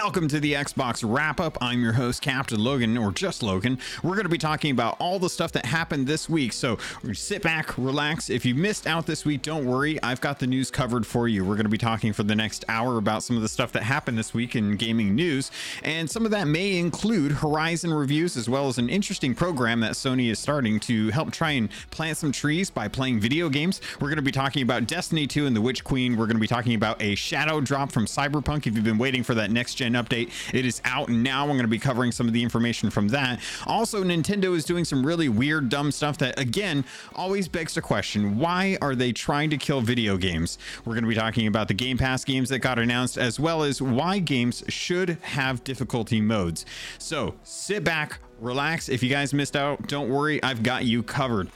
Welcome to the Xbox Wrap Up. I'm your host, Captain Logan, or just Logan. We're going to be talking about all the stuff that happened this week. So sit back, relax. If you missed out this week, don't worry. I've got the news covered for you. We're going to be talking for the next hour about some of the stuff that happened this week in gaming news. And some of that may include Horizon reviews, as well as an interesting program that Sony is starting to help try and plant some trees by playing video games. We're going to be talking about Destiny 2 and the Witch Queen. We're going to be talking about a shadow drop from Cyberpunk. If you've been waiting for that next gen update, it is out now. I'm going to be covering some of the information from that. Also, Nintendo is doing some really weird, dumb stuff that, again, always begs the question why are they trying to kill video games? We're going to be talking about the Game Pass games that got announced, as well as why games should have difficulty modes. So sit back, relax. If you guys missed out, don't worry, I've got you covered.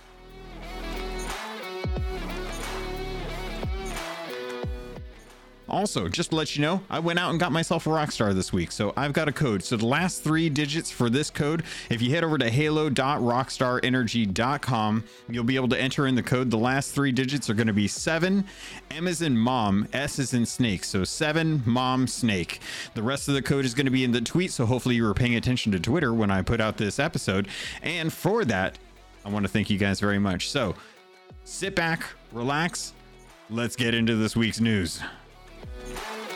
Also, just to let you know, I went out and got myself a Rockstar this week. So I've got a code. So the last three digits for this code, if you head over to halo.rockstarenergy.com, you'll be able to enter in the code. The last three digits are going to be seven. M is in mom, S is in snake. So seven, mom, snake. The rest of the code is going to be in the tweet. So hopefully you were paying attention to Twitter when I put out this episode. And for that, I want to thank you guys very much. So sit back, relax. Let's get into this week's news. Bye.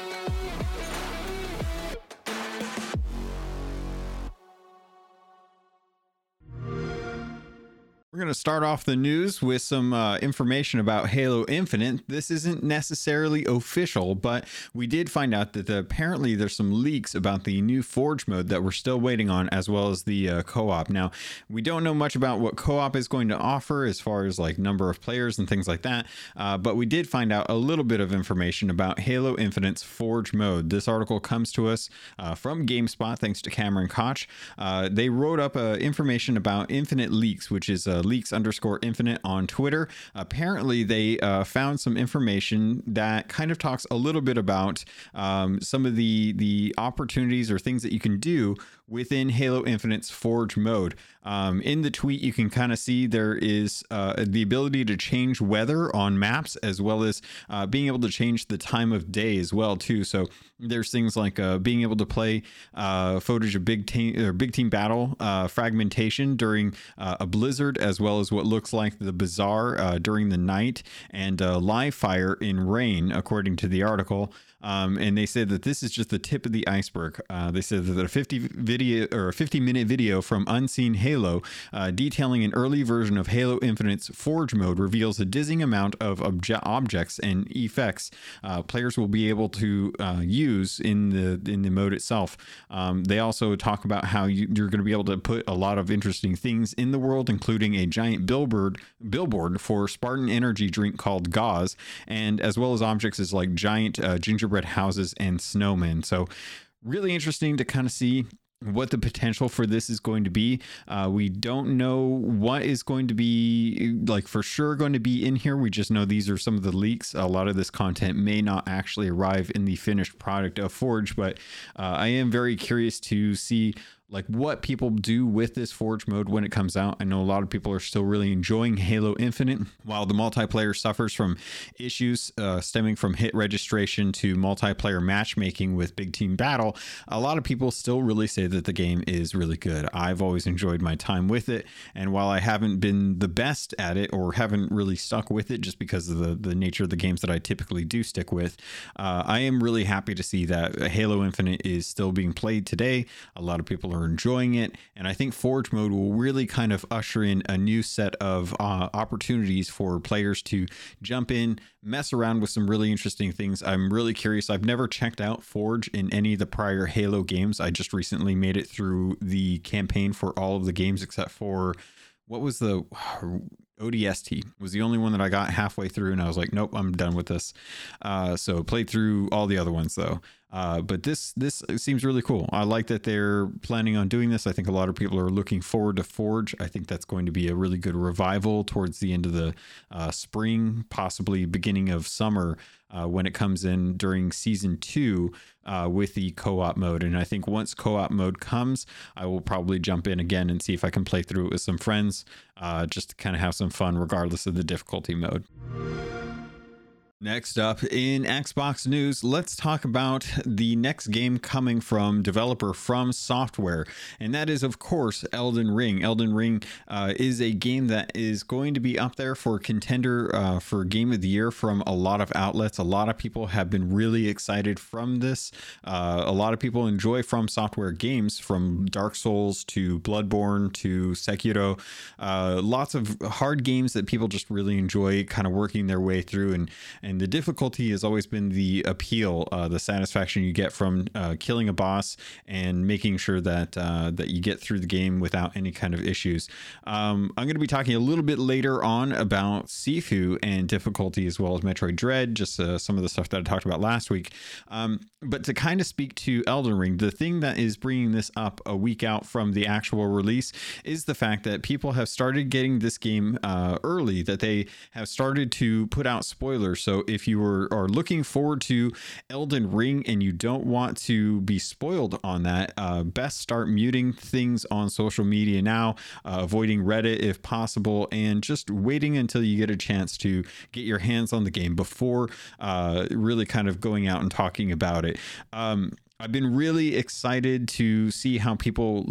We're going to start off the news with some uh, information about Halo Infinite. This isn't necessarily official, but we did find out that the, apparently there's some leaks about the new Forge mode that we're still waiting on, as well as the uh, co op. Now, we don't know much about what co op is going to offer as far as like number of players and things like that, uh, but we did find out a little bit of information about Halo Infinite's Forge mode. This article comes to us uh, from GameSpot, thanks to Cameron Koch. Uh, they wrote up uh, information about Infinite Leaks, which is a leaks underscore infinite on Twitter. Apparently, they uh, found some information that kind of talks a little bit about um, some of the the opportunities or things that you can do within Halo Infinite's Forge mode. Um, in the tweet, you can kind of see there is uh, the ability to change weather on maps, as well as uh, being able to change the time of day as well too. So there's things like uh, being able to play uh, footage of big team or big team battle uh, fragmentation during uh, a blizzard, as well as what looks like the bazaar uh, during the night, and live fire in rain, according to the article. Um, and they said that this is just the tip of the iceberg. Uh, they said that a 50 video or a 50 minute video from Unseen Halo uh, detailing an early version of Halo Infinite's Forge mode reveals a dizzying amount of obje- objects and effects uh, players will be able to uh, use in the in the mode itself. Um, they also talk about how you, you're going to be able to put a lot of interesting things in the world, including a giant billboard billboard for Spartan energy drink called Gauze, and as well as objects as like giant uh, ginger gingerbread houses and snowmen. So, really interesting to kind of see what the potential for this is going to be. Uh, we don't know what is going to be like for sure going to be in here. We just know these are some of the leaks. A lot of this content may not actually arrive in the finished product of Forge, but uh, I am very curious to see like what people do with this Forge mode when it comes out. I know a lot of people are still really enjoying Halo Infinite, while the multiplayer suffers from issues uh, stemming from hit registration to multiplayer matchmaking with Big Team Battle. A lot of people still really say that the game is really good. I've always enjoyed my time with it, and while I haven't been the best at it or haven't really stuck with it just because of the, the nature of the games that I typically do stick with, uh, I am really happy to see that Halo Infinite is still being played today. A lot of people are enjoying it. And I think Forge mode will really kind of usher in a new set of uh, opportunities for players to jump in, mess around with some really interesting things. I'm really curious. I've never checked out Forge in any of the prior Halo games. I just recently made it through the campaign for all of the games except for what was the ODST was the only one that I got halfway through, and I was like, nope, I'm done with this. Uh, so played through all the other ones though. Uh, but this this seems really cool. I like that they're planning on doing this. I think a lot of people are looking forward to Forge. I think that's going to be a really good revival towards the end of the uh, spring, possibly beginning of summer uh, when it comes in during season two uh, with the co-op mode. And I think once co-op mode comes, I will probably jump in again and see if I can play through it with some friends, uh, just to kind of have some fun, regardless of the difficulty mode. Next up in Xbox news, let's talk about the next game coming from developer From Software, and that is, of course, Elden Ring. Elden Ring uh, is a game that is going to be up there for contender uh, for Game of the Year from a lot of outlets. A lot of people have been really excited from this. Uh, a lot of people enjoy From Software games, from Dark Souls to Bloodborne to Sekiro. Uh, lots of hard games that people just really enjoy, kind of working their way through and and the difficulty has always been the appeal, uh, the satisfaction you get from uh, killing a boss and making sure that uh, that you get through the game without any kind of issues. Um, I'm going to be talking a little bit later on about Sifu and difficulty as well as Metroid Dread, just uh, some of the stuff that I talked about last week. Um, but to kind of speak to Elden Ring, the thing that is bringing this up a week out from the actual release is the fact that people have started getting this game uh, early, that they have started to put out spoilers. So if you are, are looking forward to Elden Ring and you don't want to be spoiled on that, uh, best start muting things on social media now, uh, avoiding Reddit if possible, and just waiting until you get a chance to get your hands on the game before uh, really kind of going out and talking about it. Um, I've been really excited to see how people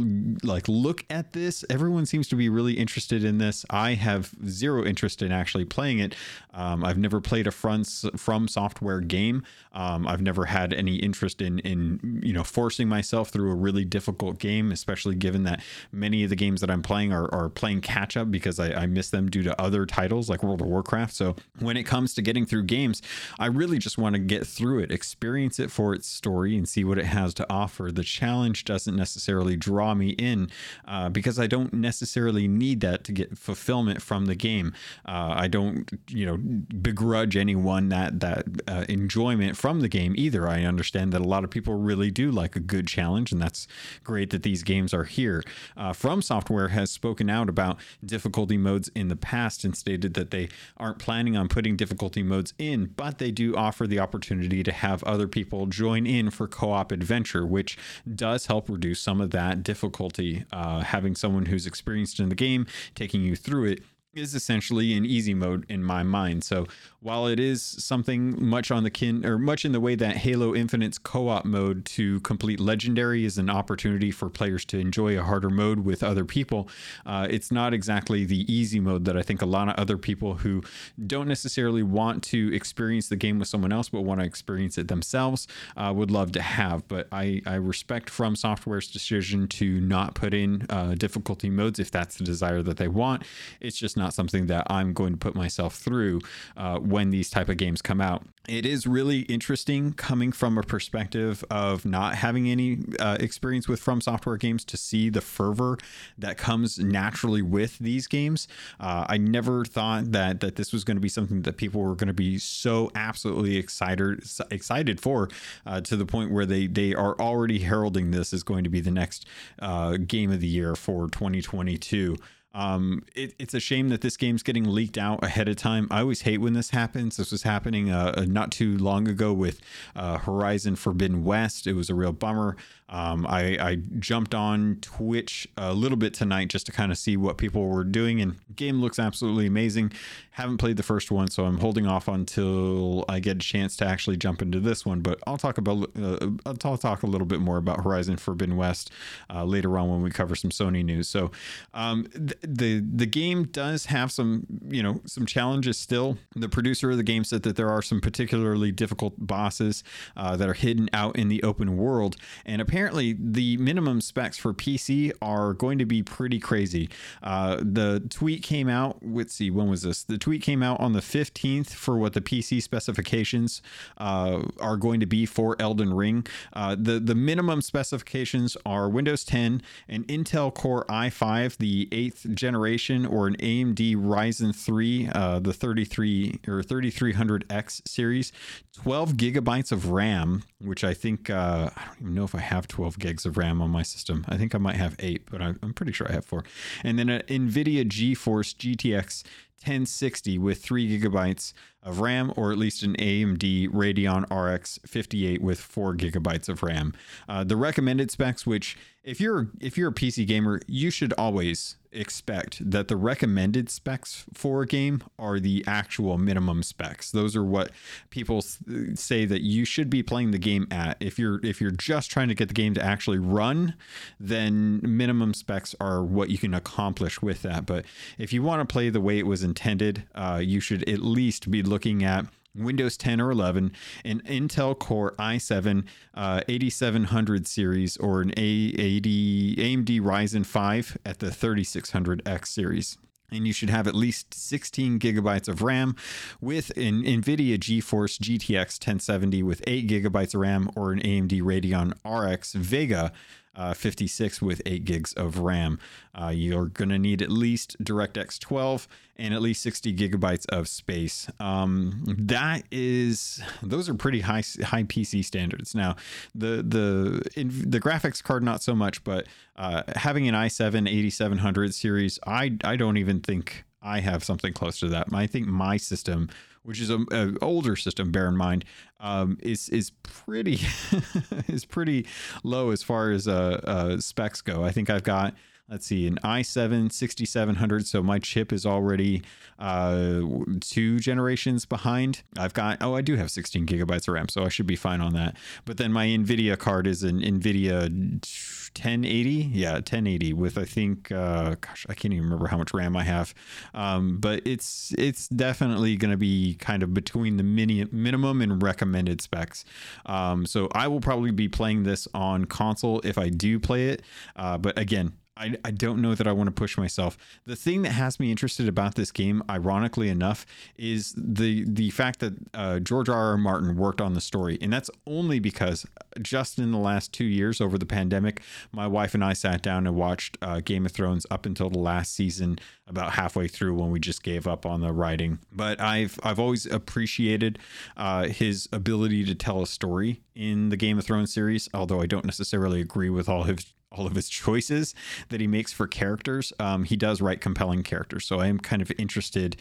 like look at this. Everyone seems to be really interested in this. I have zero interest in actually playing it. Um, I've never played a from from software game. Um, I've never had any interest in in you know forcing myself through a really difficult game, especially given that many of the games that I'm playing are, are playing catch up because I, I miss them due to other titles like World of Warcraft. So when it comes to getting through games, I really just want to get through it, experience it for its story, and see what what it has to offer. The challenge doesn't necessarily draw me in uh, because I don't necessarily need that to get fulfillment from the game. Uh, I don't, you know, begrudge anyone that that uh, enjoyment from the game either. I understand that a lot of people really do like a good challenge, and that's great that these games are here. Uh, from Software has spoken out about difficulty modes in the past and stated that they aren't planning on putting difficulty modes in, but they do offer the opportunity to have other people join in for co-op adventure, which does help reduce some of that difficulty. Uh, having someone who's experienced in the game taking you through it is essentially an easy mode in my mind. So while it is something much on the kin or much in the way that Halo Infinite's co-op mode to complete legendary is an opportunity for players to enjoy a harder mode with other people, uh, it's not exactly the easy mode that I think a lot of other people who don't necessarily want to experience the game with someone else but want to experience it themselves uh, would love to have. But I, I respect From Software's decision to not put in uh, difficulty modes if that's the desire that they want. It's just not something that I'm going to put myself through uh, when these type of games come out. It is really interesting coming from a perspective of not having any uh, experience with From Software games to see the fervor that comes naturally with these games. Uh, I never thought that that this was going to be something that people were going to be so absolutely excited excited for uh, to the point where they they are already heralding this as going to be the next uh, game of the year for 2022. Um, it, it's a shame that this game's getting leaked out ahead of time. I always hate when this happens. This was happening uh, uh not too long ago with uh, Horizon Forbidden West. It was a real bummer. Um, I, I, jumped on Twitch a little bit tonight just to kind of see what people were doing, and game looks absolutely amazing. Haven't played the first one, so I'm holding off until I get a chance to actually jump into this one. But I'll talk about uh, I'll talk a little bit more about Horizon Forbidden West uh, later on when we cover some Sony news. So um, th- the the game does have some you know some challenges still. The producer of the game said that there are some particularly difficult bosses uh, that are hidden out in the open world, and apparently apparently the minimum specs for PC are going to be pretty crazy. Uh, the tweet came out. Let's see, when was this? The tweet came out on the 15th for what the PC specifications uh, are going to be for Elden Ring. Uh, the the minimum specifications are Windows 10, an Intel Core i5, the eighth generation, or an AMD Ryzen 3, uh, the 33 or 3300X series, 12 gigabytes of RAM, which I think uh, I don't even know if I have 12 gigs of RAM on my system. I think I might have eight, but I'm pretty sure I have four. And then an NVIDIA GeForce GTX 1060 with three gigabytes of RAM, or at least an AMD Radeon RX 58 with four gigabytes of RAM. Uh, the recommended specs, which if you're if you're a PC gamer, you should always expect that the recommended specs for a game are the actual minimum specs. Those are what people say that you should be playing the game at. If you're if you're just trying to get the game to actually run, then minimum specs are what you can accomplish with that. But if you want to play the way it was intended, uh, you should at least be looking at Windows 10 or 11, an Intel Core i7 uh, 8700 series, or an A80 AMD Ryzen 5 at the 3600X series. And you should have at least 16 gigabytes of RAM with an NVIDIA GeForce GTX 1070 with 8 gigabytes of RAM or an AMD Radeon RX Vega uh, 56 with 8 gigs of RAM. Uh, you're going to need at least DirectX 12 and at least 60 gigabytes of space. Um, that is, those are pretty high high PC standards. Now, the the in, the graphics card not so much, but uh, having an i7 8700 series, I I don't even think I have something close to that. I think my system which is a, older system. Bear in mind, um, is is pretty is pretty low as far as uh, uh, specs go. I think I've got let's see an i7 6700 so my chip is already uh, two generations behind. I've got oh i do have 16 gigabytes of ram so i should be fine on that. But then my nvidia card is an nvidia 1080 yeah 1080 with i think uh, gosh i can't even remember how much ram i have. Um, but it's it's definitely going to be kind of between the mini, minimum and recommended specs. Um, so i will probably be playing this on console if i do play it. Uh, but again I, I don't know that I want to push myself. The thing that has me interested about this game, ironically enough, is the the fact that uh, George R. R. Martin worked on the story, and that's only because just in the last two years over the pandemic, my wife and I sat down and watched uh, Game of Thrones up until the last season, about halfway through when we just gave up on the writing. But I've I've always appreciated uh, his ability to tell a story in the Game of Thrones series, although I don't necessarily agree with all his all of his choices that he makes for characters. Um, he does write compelling characters, so I am kind of interested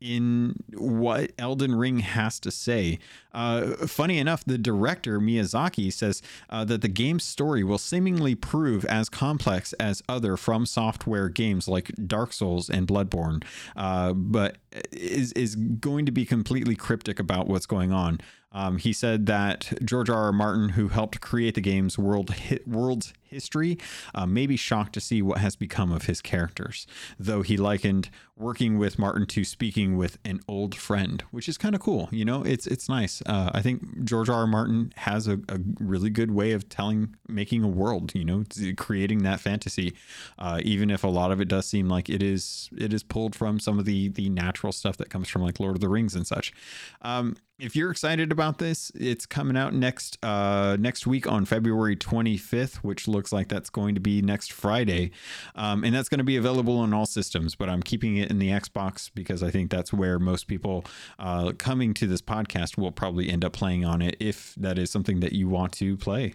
in what Elden Ring has to say. Uh, funny enough, the director Miyazaki says uh, that the game's story will seemingly prove as complex as other From Software games like Dark Souls and Bloodborne, uh, but is is going to be completely cryptic about what's going on. Um, he said that George R. R. Martin, who helped create the game's world world's history, uh, may be shocked to see what has become of his characters. Though he likened working with Martin to speaking with an old friend, which is kind of cool. You know, it's it's nice. Uh, I think George R. R. Martin has a, a, really good way of telling, making a world. You know, creating that fantasy, uh, even if a lot of it does seem like it is it is pulled from some of the the natural stuff that comes from like Lord of the Rings and such. Um, if you're excited about this, it's coming out next uh, next week on February 25th, which looks like that's going to be next Friday, um, and that's going to be available on all systems. But I'm keeping it in the Xbox because I think that's where most people uh, coming to this podcast will probably end up playing on it if that is something that you want to play.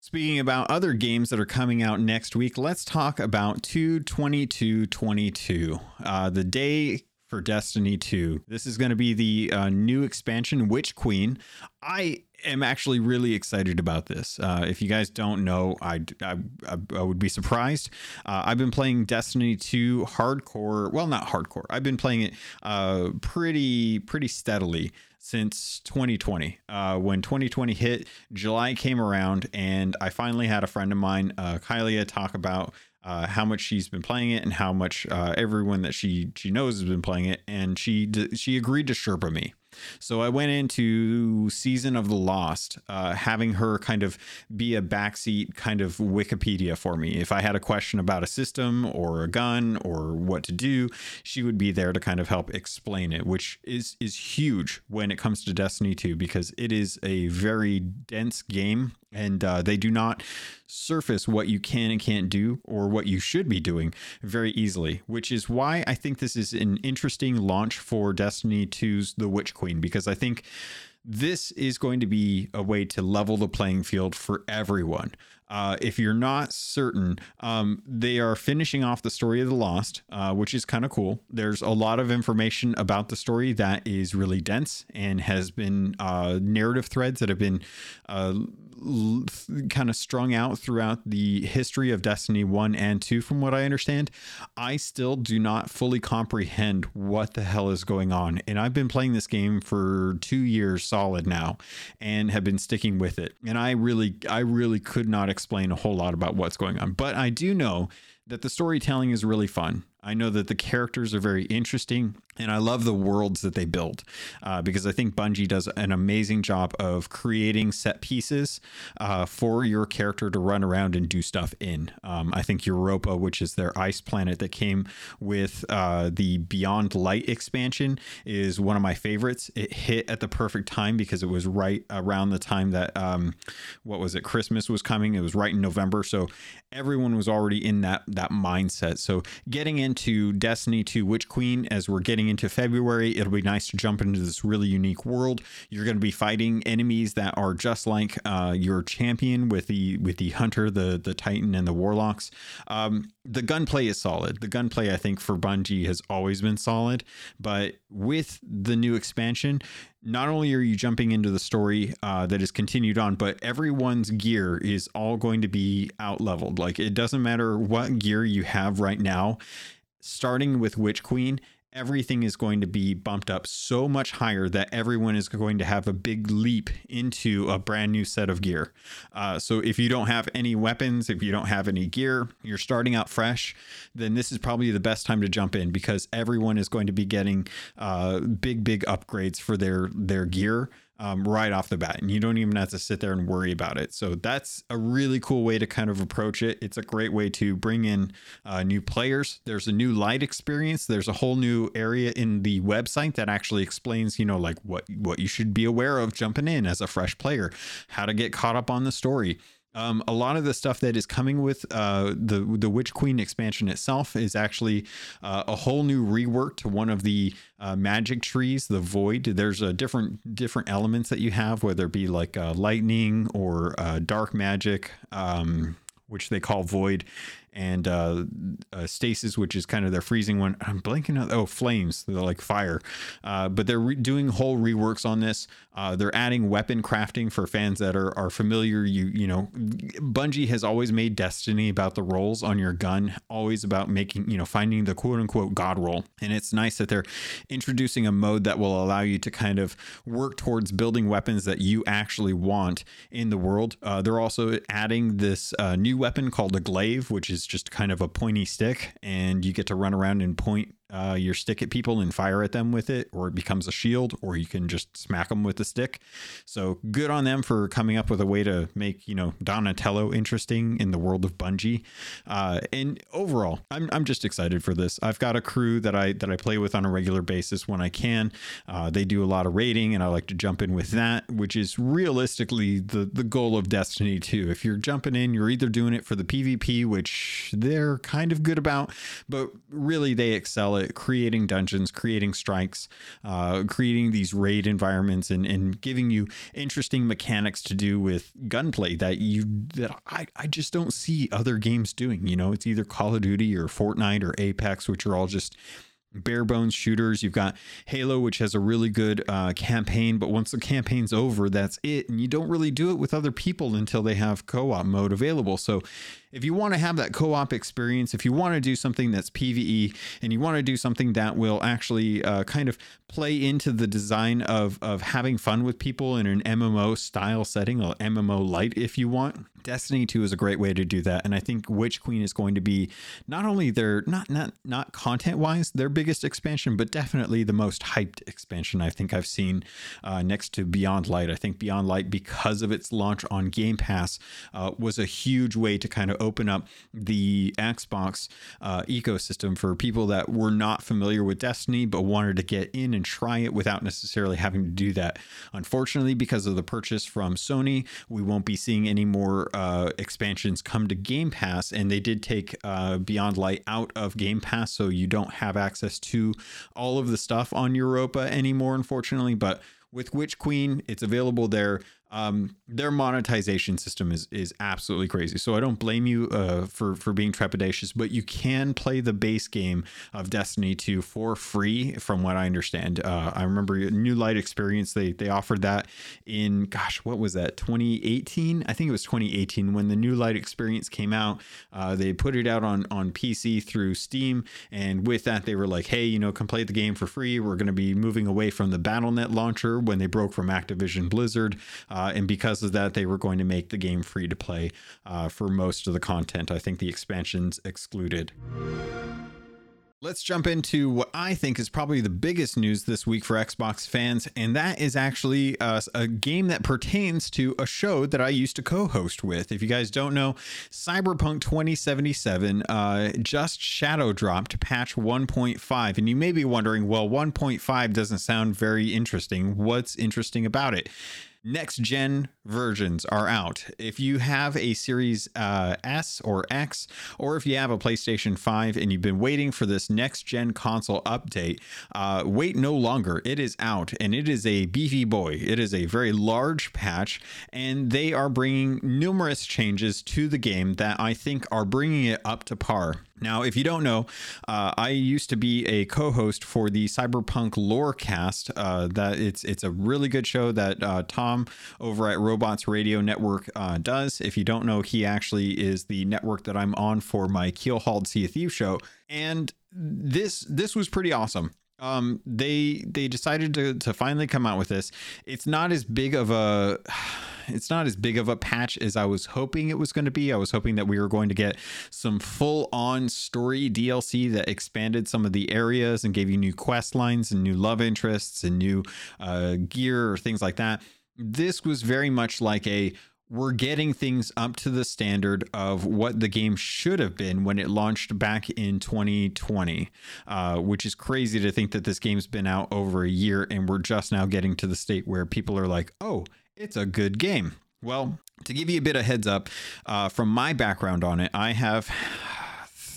Speaking about other games that are coming out next week, let's talk about 22222. Uh, the day for Destiny 2. This is going to be the uh, new expansion, Witch Queen. I am actually really excited about this. Uh, if you guys don't know, I, I, I would be surprised. Uh, I've been playing Destiny 2 hardcore. Well, not hardcore. I've been playing it uh, pretty pretty steadily since 2020. Uh, when 2020 hit, July came around, and I finally had a friend of mine, uh, Kylia, talk about uh, how much she's been playing it and how much uh, everyone that she she knows has been playing it, and she she agreed to Sherpa me. So I went into Season of the Lost, uh, having her kind of be a backseat kind of Wikipedia for me. If I had a question about a system or a gun or what to do, she would be there to kind of help explain it, which is is huge when it comes to Destiny 2 because it is a very dense game and uh, they do not surface what you can and can't do or what you should be doing very easily which is why i think this is an interesting launch for destiny 2's the witch queen because i think this is going to be a way to level the playing field for everyone. Uh, if you're not certain, um, they are finishing off the story of the Lost, uh, which is kind of cool. There's a lot of information about the story that is really dense and has been uh, narrative threads that have been uh, kind of strung out throughout the history of Destiny 1 and 2, from what I understand. I still do not fully comprehend what the hell is going on. And I've been playing this game for two years solid now and have been sticking with it. And I really, I really could not explain a whole lot about what's going on. But I do know that the storytelling is really fun. I know that the characters are very interesting, and I love the worlds that they build uh, because I think Bungie does an amazing job of creating set pieces uh, for your character to run around and do stuff in. Um, I think Europa, which is their ice planet that came with uh, the Beyond Light expansion, is one of my favorites. It hit at the perfect time because it was right around the time that, um, what was it, Christmas was coming. It was right in November. So everyone was already in that, that mindset. So getting into Destiny 2 Witch Queen as we're getting into February, it'll be nice to jump into this really unique world. You're going to be fighting enemies that are just like uh, your champion with the with the hunter, the the titan, and the warlocks. Um, the gunplay is solid. The gunplay, I think, for Bungie has always been solid, but with the new expansion, not only are you jumping into the story uh, that is continued on, but everyone's gear is all going to be out leveled. Like it doesn't matter what gear you have right now, starting with Witch Queen, everything is going to be bumped up so much higher that everyone is going to have a big leap into a brand new set of gear. Uh, so if you don't have any weapons, if you don't have any gear, you're starting out fresh, then this is probably the best time to jump in because everyone is going to be getting uh, big, big upgrades for their their gear um, right off the bat, and you don't even have to sit there and worry about it. So that's a really cool way to kind of approach it. It's a great way to bring in uh, new players. There's a new light experience. There's a whole new area in the website that actually explains, you know, like what what you should be aware of jumping in as a fresh player, how to get caught up on the story. Um, a lot of the stuff that is coming with uh, the the Witch Queen expansion itself is actually uh, a whole new rework to one of the uh, magic trees, the Void. There's a different different elements that you have, whether it be like uh, lightning or uh, dark magic. Um, which they call void, and uh, uh, stasis, which is kind of their freezing one. I'm blanking out. Oh, flames. They're like fire. Uh, but they're re- doing whole reworks on this. Uh, they're adding weapon crafting for fans that are are familiar. You you know, Bungie has always made Destiny about the rolls on your gun, always about making you know finding the quote unquote god roll. And it's nice that they're introducing a mode that will allow you to kind of work towards building weapons that you actually want in the world. Uh, they're also adding this uh, new weapon called a glaive, which is just kind of a pointy stick, and you get to run around and point uh, your stick at people and fire at them with it, or it becomes a shield, or you can just smack them with the stick. So good on them for coming up with a way to make you know Donatello interesting in the world of Bungie. Uh, and overall, I'm I'm just excited for this. I've got a crew that I that I play with on a regular basis when I can. Uh, they do a lot of raiding, and I like to jump in with that, which is realistically the the goal of Destiny 2. If you're jumping in, you're either doing it for the PvP, which they're kind of good about, but really they excel at creating dungeons, creating strikes, uh, creating these raid environments, and, and giving you interesting mechanics to do with gunplay that you that I, I just don't see other games doing. You know, it's either Call of Duty or Fortnite or Apex, which are all just bare bones shooters. You've got Halo, which has a really good uh, campaign, but once the campaign's over, that's it. And you don't really do it with other people until they have co op mode available. So if you want to have that co op experience, if you want to do something that's PvE and you want to do something that will actually uh, kind of play into the design of, of having fun with people in an MMO style setting, or MMO light, if you want, Destiny 2 is a great way to do that. And I think Witch Queen is going to be not only their, not, not, not content wise, their biggest expansion, but definitely the most hyped expansion I think I've seen uh, next to Beyond Light. I think Beyond Light, because of its launch on Game Pass, uh, was a huge way to kind of open up the Xbox uh, ecosystem for people that were not familiar with Destiny but wanted to get in and try it without necessarily having to do that. Unfortunately, because of the purchase from Sony, we won't be seeing any more uh, expansions come to Game Pass, and they did take uh, Beyond Light out of Game Pass, so you don't have access to all of the stuff on Europa anymore, unfortunately. But with Witch Queen, it's available there. Um, their monetization system is is absolutely crazy. So I don't blame you uh, for for being trepidatious, but you can play the base game of Destiny 2 for free, from what I understand. Uh, I remember New Light Experience they they offered that in gosh, what was that? 2018? I think it was 2018 when the New Light Experience came out. Uh, they put it out on on PC through Steam, and with that they were like, hey, you know, come play the game for free. We're going to be moving away from the BattleNet launcher when they broke from Activision Blizzard. Uh, and because of that, they were going to make the game free to play uh, for most of the content. I think the expansions excluded. Let's jump into what I think is probably the biggest news this week for Xbox fans, and that is actually uh, a game that pertains to a show that I used to co host with. If you guys don't know, Cyberpunk 2077 uh, just shadow dropped patch 1.5, and you may be wondering, well, 1.5 doesn't sound very interesting. What's interesting about it? Next gen versions are out. If you have a Series uh, S or X, or if you have a PlayStation 5 and you've been waiting for this next gen console update, uh, wait no longer. It is out and it is a beefy boy. It is a very large patch, and they are bringing numerous changes to the game that I think are bringing it up to par. Now, if you don't know, uh, I used to be a co-host for the Cyberpunk Lorecast. Uh, that it's it's a really good show that uh, Tom over at Robots Radio Network uh, does. If you don't know, he actually is the network that I'm on for my Keelhauled Sea of Thieves show, and this this was pretty awesome um they they decided to to finally come out with this it's not as big of a it's not as big of a patch as I was hoping it was going to be. I was hoping that we were going to get some full on story DLC that expanded some of the areas and gave you new quest lines and new love interests and new uh, gear or things like that. This was very much like a we're getting things up to the standard of what the game should have been when it launched back in 2020, uh, which is crazy to think that this game's been out over a year and we're just now getting to the state where people are like, oh, it's a good game. Well, to give you a bit of heads up uh, from my background on it, I have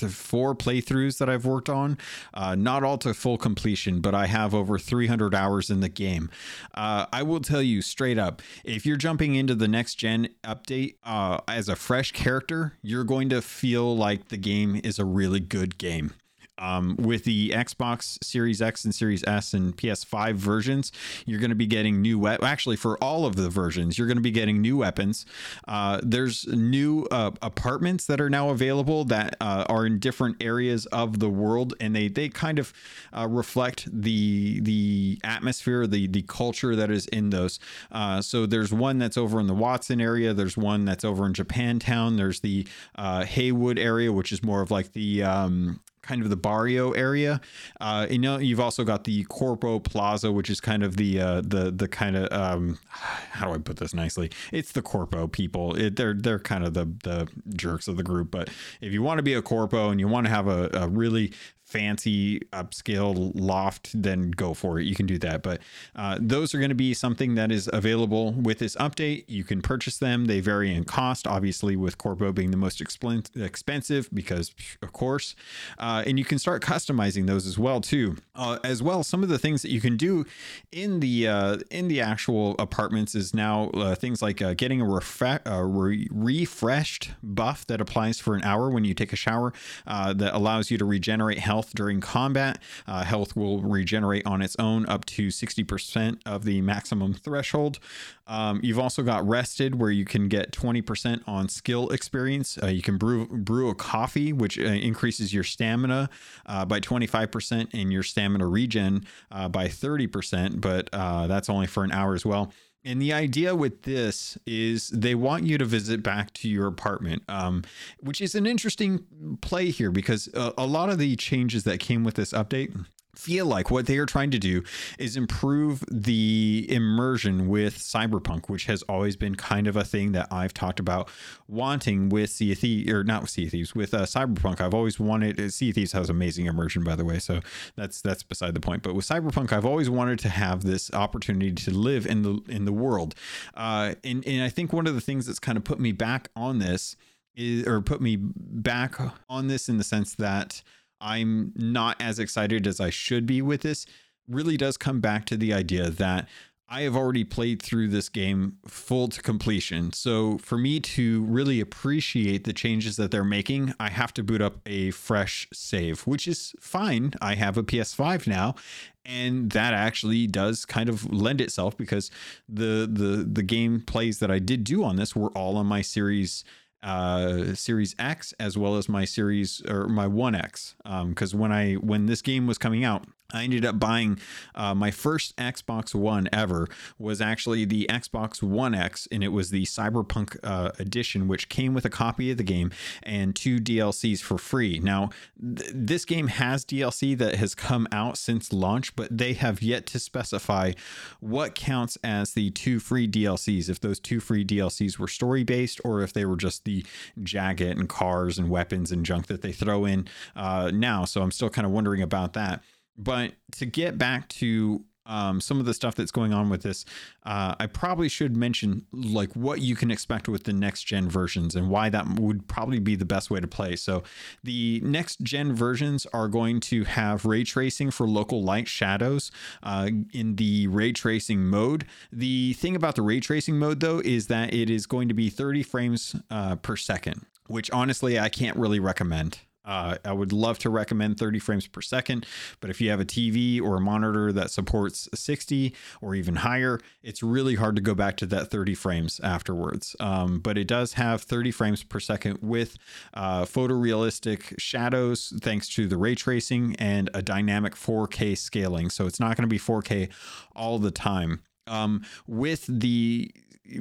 four playthroughs that I've worked on, uh, not all to full completion, but I have over 300 hours in the game. Uh, I will tell you straight up if you're jumping into the next gen update uh, as a fresh character, you're going to feel like the game is a really good game. Um, with the Xbox Series X and Series S and PS5 versions, you're going to be getting new. We- actually, for all of the versions, you're going to be getting new weapons. Uh, there's new uh, apartments that are now available that uh, are in different areas of the world, and they they kind of uh, reflect the the atmosphere, the the culture that is in those. Uh, so there's one that's over in the Watson area. There's one that's over in Japantown. There's the uh, Heywood area, which is more of like the um, kind of the barrio area. Uh, you know, you've also got the Corpo Plaza, which is kind of the uh, the the kind of um, how do I put this nicely? It's the Corpo people. It, they're they're kind of the the jerks of the group. But if you want to be a Corpo and you want to have a, a really fancy upscale loft, then go for it. You can do that. But uh, those are going to be something that is available with this update. You can purchase them. They vary in cost, obviously, with Corpo being the most expensive because, of course. Uh, and you can start customizing those as well too. Uh, as well, some of the things that you can do in the uh, in the actual apartments is now uh, things like uh, getting a, refre- re- refreshed buff that applies for an hour when you take a shower that allows you to regenerate health health during combat. Uh, health will regenerate on its own up to 60% of the maximum threshold. Um, you've also got rested, where you can get 20% on skill experience. Uh, you can brew brew a coffee, which uh, increases your stamina uh, by 25% and your stamina regen uh, by 30%, but that's only for an hour as well. And the idea with this is they want you to visit back to your apartment, um, which is an interesting play here because a, a lot of the changes that came with this update feel like what they are trying to do is improve the immersion with cyberpunk which has always been kind of a thing that i've talked about wanting with sea of thieves or not with sea of thieves with uh, cyberpunk. I've always wanted uh, sea of thieves has amazing immersion by the way so that's that's beside the point. But with cyberpunk i've always wanted to have this opportunity to live in the in the world. Uh, and, and i think one of the things that's kind of put me back on this is or put me back on this in the sense that I'm not as excited as I should be with this really does come back to the idea that I have already played through this game full to completion. So for me to really appreciate the changes that they're making, I have to boot up a fresh save, which is fine. I have a PS5 now, and that actually does kind of lend itself because the the the game plays that I did do on this were all on my series uh series x as well as my series or my 1x um because when i when this game was coming out I ended up buying uh, my first Xbox One ever was actually the Xbox One X, and it was the Cyberpunk uh, edition, which came with a copy of the game and two DLCs for free. Now, th- this game has DLC that has come out since launch, but they have yet to specify what counts as the two free DLCs. If those two free DLCs were story based, or if they were just the jacket and cars and weapons and junk that they throw in uh, now. So I'm still kind of wondering about that. But to get back to um, some of the stuff that's going on with this, uh, I probably should mention like what you can expect with the next gen versions and why that would probably be the best way to play. So the next gen versions are going to have ray tracing for local light shadows uh, in the ray tracing mode. The thing about the ray tracing mode though is that it is going to be 30 frames uh, per second, which honestly I can't really recommend. Uh, I would love to recommend 30 frames per second, but if you have a TV or a monitor that supports 60 or even higher, it's really hard to go back to that 30 frames afterwards. Um, but it does have 30 frames per second with uh, photorealistic shadows thanks to the ray tracing and a dynamic 4K scaling. So it's not going to be 4K all the time. Um, with the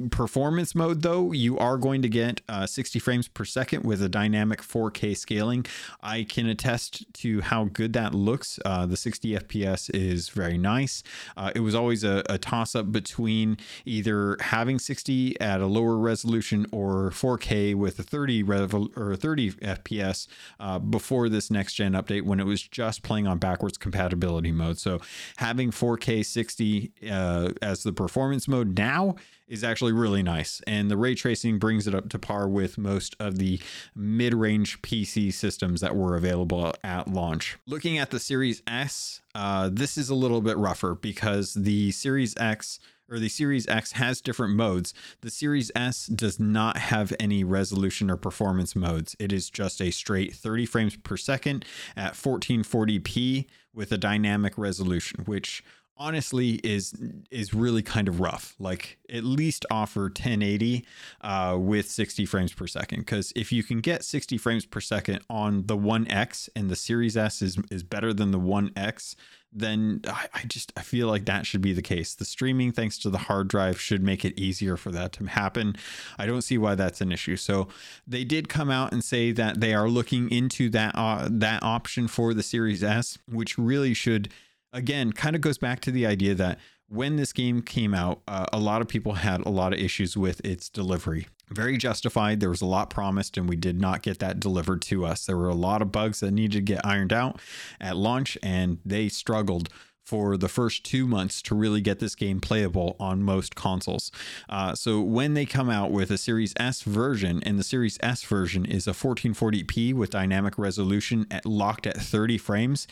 performance mode though you are going to get uh, 60 frames per second with a dynamic 4k scaling. I can attest to how good that looks. Uh, the 60 fps is very nice. Uh, it was always a, a toss up between either having 60 at a lower resolution or 4k with a 30 rev- or 30 fps uh, before this next gen update when it was just playing on backwards compatibility mode. So having 4k 60 uh, as the performance mode now is actually really nice. And the ray tracing brings it up to par with most of the mid range PC systems that were available at launch. Looking at the Series S, uh, this is a little bit rougher because the Series X or the Series X has different modes. The Series S does not have any resolution or performance modes. It is just a straight 30 frames per second at 1440p with a dynamic resolution, which honestly is is really kind of rough like at least offer 1080 uh, with 60 frames per second. Because if you can get 60 frames per second on the 1x and the series s is is better than the 1x then I, I just i feel like that should be the case. The streaming thanks to the hard drive should make it easier for that to happen. I don't see why that's an issue. So they did come out and say that they are looking into that uh, that option for the series s which really should again kind of goes back to the idea that when this game came out, uh, a lot of people had a lot of issues with its delivery. Very justified. There was a lot promised, and we did not get that delivered to us. There were a lot of bugs that needed to get ironed out at launch, and they struggled for the first two months to really get this game playable on most consoles. Uh, so when they come out with a Series S version, and the Series S version is a 1440p with dynamic resolution at locked at 30 frames,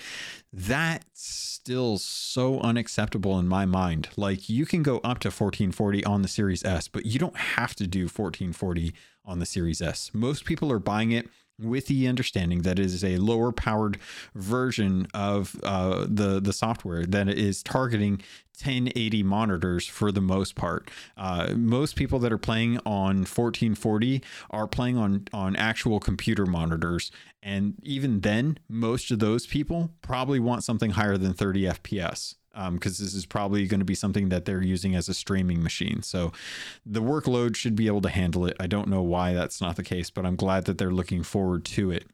that's still so unacceptable in my mind. Like you can go up to 1440 on the Series S, but you don't have to do 1440 on the Series S. Most people are buying it with the understanding that it is a lower powered version of uh, the the software that is targeting 1080 monitors for the most part. Uh, most people that are playing on 1440 are playing on on actual computer monitors, and even then, most of those people probably want something higher than 30 FPS because um, this is probably going to be something that they're using as a streaming machine. So the workload should be able to handle it. I don't know why that's not the case, but I'm glad that they're looking forward to it.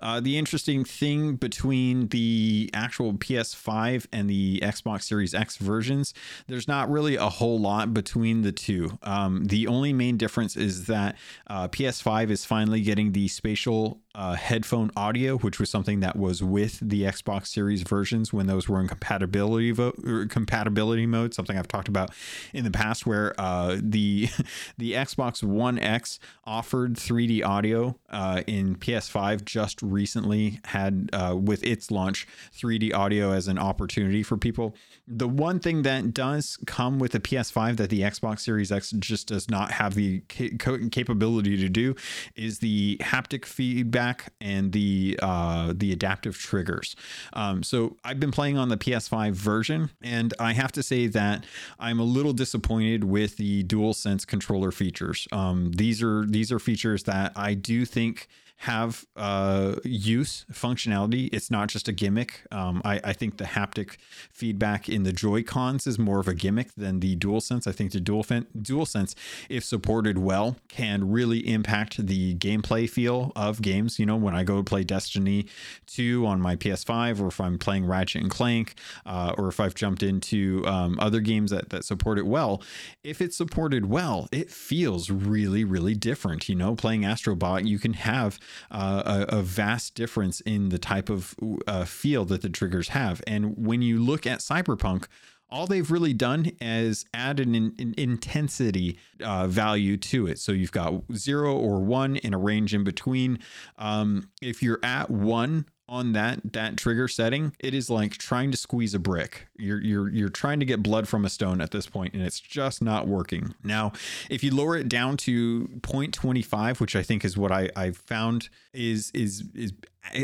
Uh, the interesting thing between the actual PS5 and the Xbox Series X versions, there's not really a whole lot between the two. Um, the only main difference is that uh, PS5 is finally getting the spatial uh, headphone audio, which was something that was with the Xbox Series versions when those were in compatibility vo- compatibility mode. Something I've talked about in the past, where uh, the the Xbox One X offered 3D audio uh, in PS5 just recently had uh, with its launch 3D audio as an opportunity for people. The one thing that does come with the PS5 that the Xbox Series X just does not have the capability to do is the haptic feedback and the uh, the adaptive triggers. Um, so I've been playing on the PS5 version, and I have to say that I'm a little disappointed with the DualSense controller features. Um, these are these are features that I do think have uh, use functionality. It's not just a gimmick. Um, I, I, think the haptic feedback in the Joy Cons is more of a gimmick than the DualSense. I think the Dual DualSense, if supported well, can really impact the gameplay feel of games. You know, when I go play Destiny 2 on my PS5, or if I'm playing Ratchet and Clank, uh, or if I've jumped into um, other games that, that support it well, if it's supported well, it feels really, really different. You know, playing Astrobot, you can have uh, a, a, vast difference in the type of uh, feel that the triggers have. And when you look at Cyberpunk, all they've really done is add an, an intensity uh, value to it. So you've got zero or one in a range in between. Um, if you're at one on that that trigger setting, it is like trying to squeeze a brick. You're you're you're trying to get blood from a stone at this point, and it's just not working. Now, if you lower it down to 0.25, which I think is what I I found is is is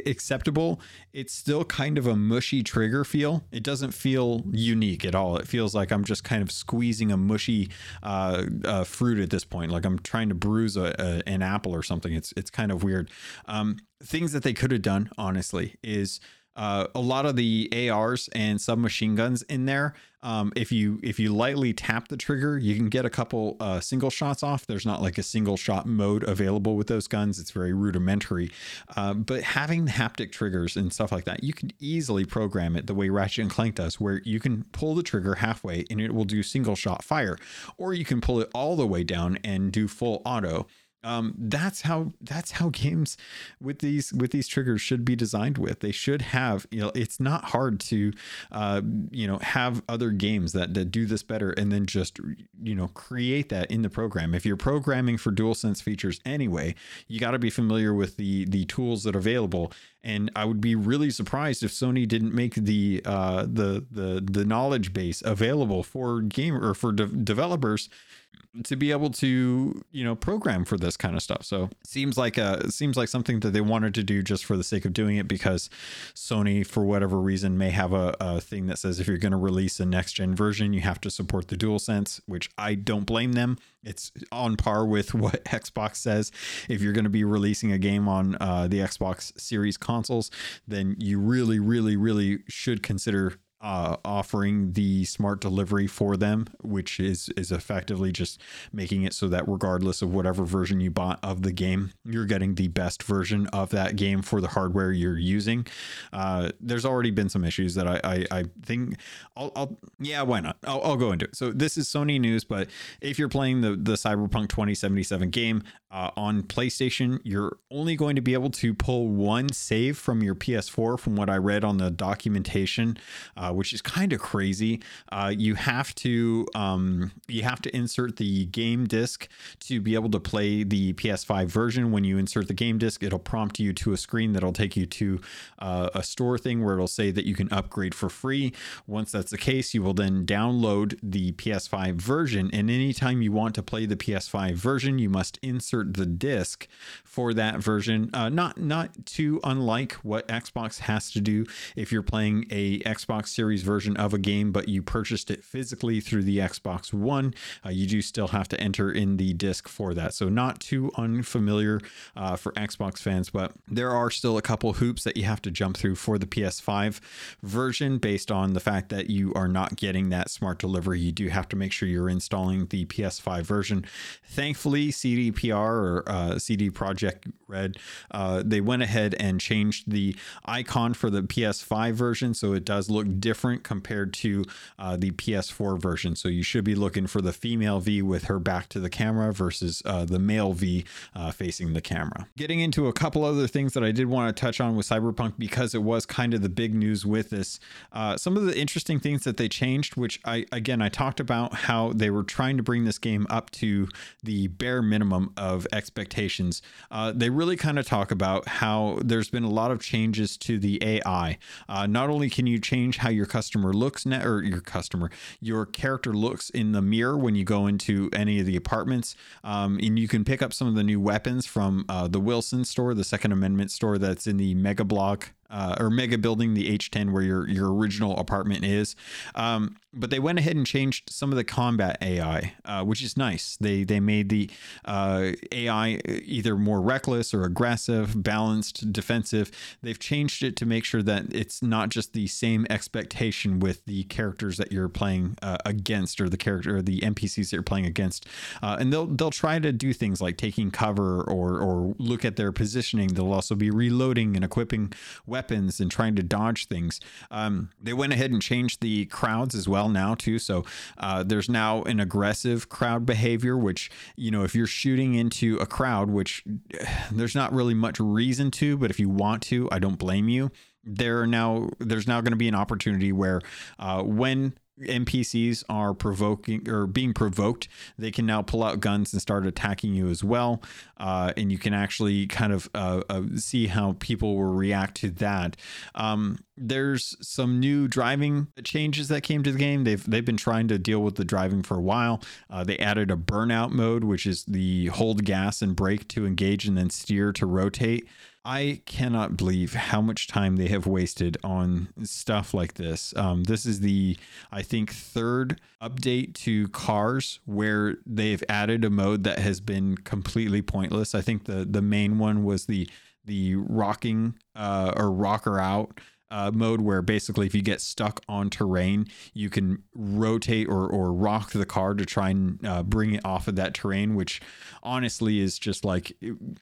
acceptable, it's still kind of a mushy trigger feel. It doesn't feel unique at all. It feels like I'm just kind of squeezing a mushy uh, uh, fruit at this point, like I'm trying to bruise a, a, an apple or something. It's it's kind of weird. Um, things that they could have done, honestly, is uh, a lot of the ARs and submachine guns in there. Um, if you if you lightly tap the trigger, you can get a couple uh, single shots off. There's not like a single shot mode available with those guns. It's very rudimentary. Uh, but having the haptic triggers and stuff like that, you can easily program it the way Ratchet and Clank does, where you can pull the trigger halfway and it will do single shot fire, or you can pull it all the way down and do full auto um, that's how that's how games with these with these triggers should be designed with. They should have you know it's not hard to uh, you know have other games that, that do this better and then just you know create that in the program. If you're programming for dual sense features anyway you got to be familiar with the the tools that are available. And I would be really surprised if Sony didn't make the uh, the the the knowledge base available for game or for de- developers to be able to you know program for this kind of stuff. So seems like a seems like something that they wanted to do just for the sake of doing it because sony for whatever reason may have a, a thing that says if you're going to release a next gen version you have to support the dual sense which i don't blame them. It's on par with what xbox says. If you're going to be releasing a game on uh, the xbox series consoles then you really really really should consider uh, offering the smart delivery for them, which is is effectively just making it so that regardless of whatever version you bought of the game, you're getting the best version of that game for the hardware you're using. Uh, there's already been some issues that I I, I think I'll, I'll, yeah why not I'll, I'll go into it. So this is Sony news, but if you're playing the the Cyberpunk 2077 game uh, on PlayStation, you're only going to be able to pull one save from your PS4, from what I read on the documentation. Uh, which is kind of crazy. Uh, you have to um, you have to insert the game disc to be able to play the PS5 version. When you insert the game disc, it'll prompt you to a screen that'll take you to uh, a store thing where it'll say that you can upgrade for free. Once that's the case, you will then download the PS5 version, and anytime you want to play the PS5 version, you must insert the disc for that version. Uh, not not too unlike what Xbox has to do if you're playing a Xbox Series version of a game, but you purchased it physically through the Xbox One, uh, you do still have to enter in the disc for that. So, not too unfamiliar uh, for Xbox fans, but there are still a couple hoops that you have to jump through for the PS5 version based on the fact that you are not getting that smart delivery. You do have to make sure you're installing the PS5 version. Thankfully, CDPR or uh, CD Projekt Red, uh, they went ahead and changed the icon for the PS5 version, so it does look different compared to uh, the PS4 version. So you should be looking for the female V with her back to the camera versus uh, the male V uh, facing the camera. Getting into a couple other things that I did want to touch on with Cyberpunk because it was kind of the big news with this. Uh, some of the interesting things that they changed, which I again I talked about how they were trying to bring this game up to the bare minimum of expectations. Uh, they really kind of talk about how there's been a lot of changes to the AI. Uh, not only can you change how your customer looks, ne- or your customer, your character looks in the mirror when you go into any of the apartments, um, and you can pick up some of the new weapons from uh, the Wilson store, the Second Amendment store that's in the Mega Block uh, or mega building, the H10, where your your original apartment is. Um, but they went ahead and changed some of the combat AI, uh, which is nice. They they made the uh, AI either more reckless or aggressive, balanced, defensive. They've changed it to make sure that it's not just the same expectation with the characters that you're playing uh, against, or the character or the NPCs that you're playing against. Uh, and they'll they'll try to do things like taking cover or or look at their positioning. They'll also be reloading and equipping weapons and trying to dodge things. Um, they went ahead and changed the crowds as well now too. So uh, there's now an aggressive crowd behavior, which you know if you're shooting into a crowd, which there's not really much reason to, but if you want to, I don't blame you. There are now there's now going to be an opportunity where uh, when NPCs are provoking or being provoked, they can now pull out guns and start attacking you as well. Uh, and you can actually kind of uh, uh, see how people will react to that. Um, there's some new driving changes that came to the game. They've they've been trying to deal with the driving for a while. Uh, they added a burnout mode, which is the hold gas and brake to engage and then steer to rotate. I cannot believe how much time they have wasted on stuff like this. Um, this is the, I think, third update to cars where they've added a mode that has been completely pointless. I think the the main one was the the rocking uh, or rocker out uh, mode where basically if you get stuck on terrain, you can rotate or, or rock the car to try and uh, bring it off of that terrain, which honestly is just like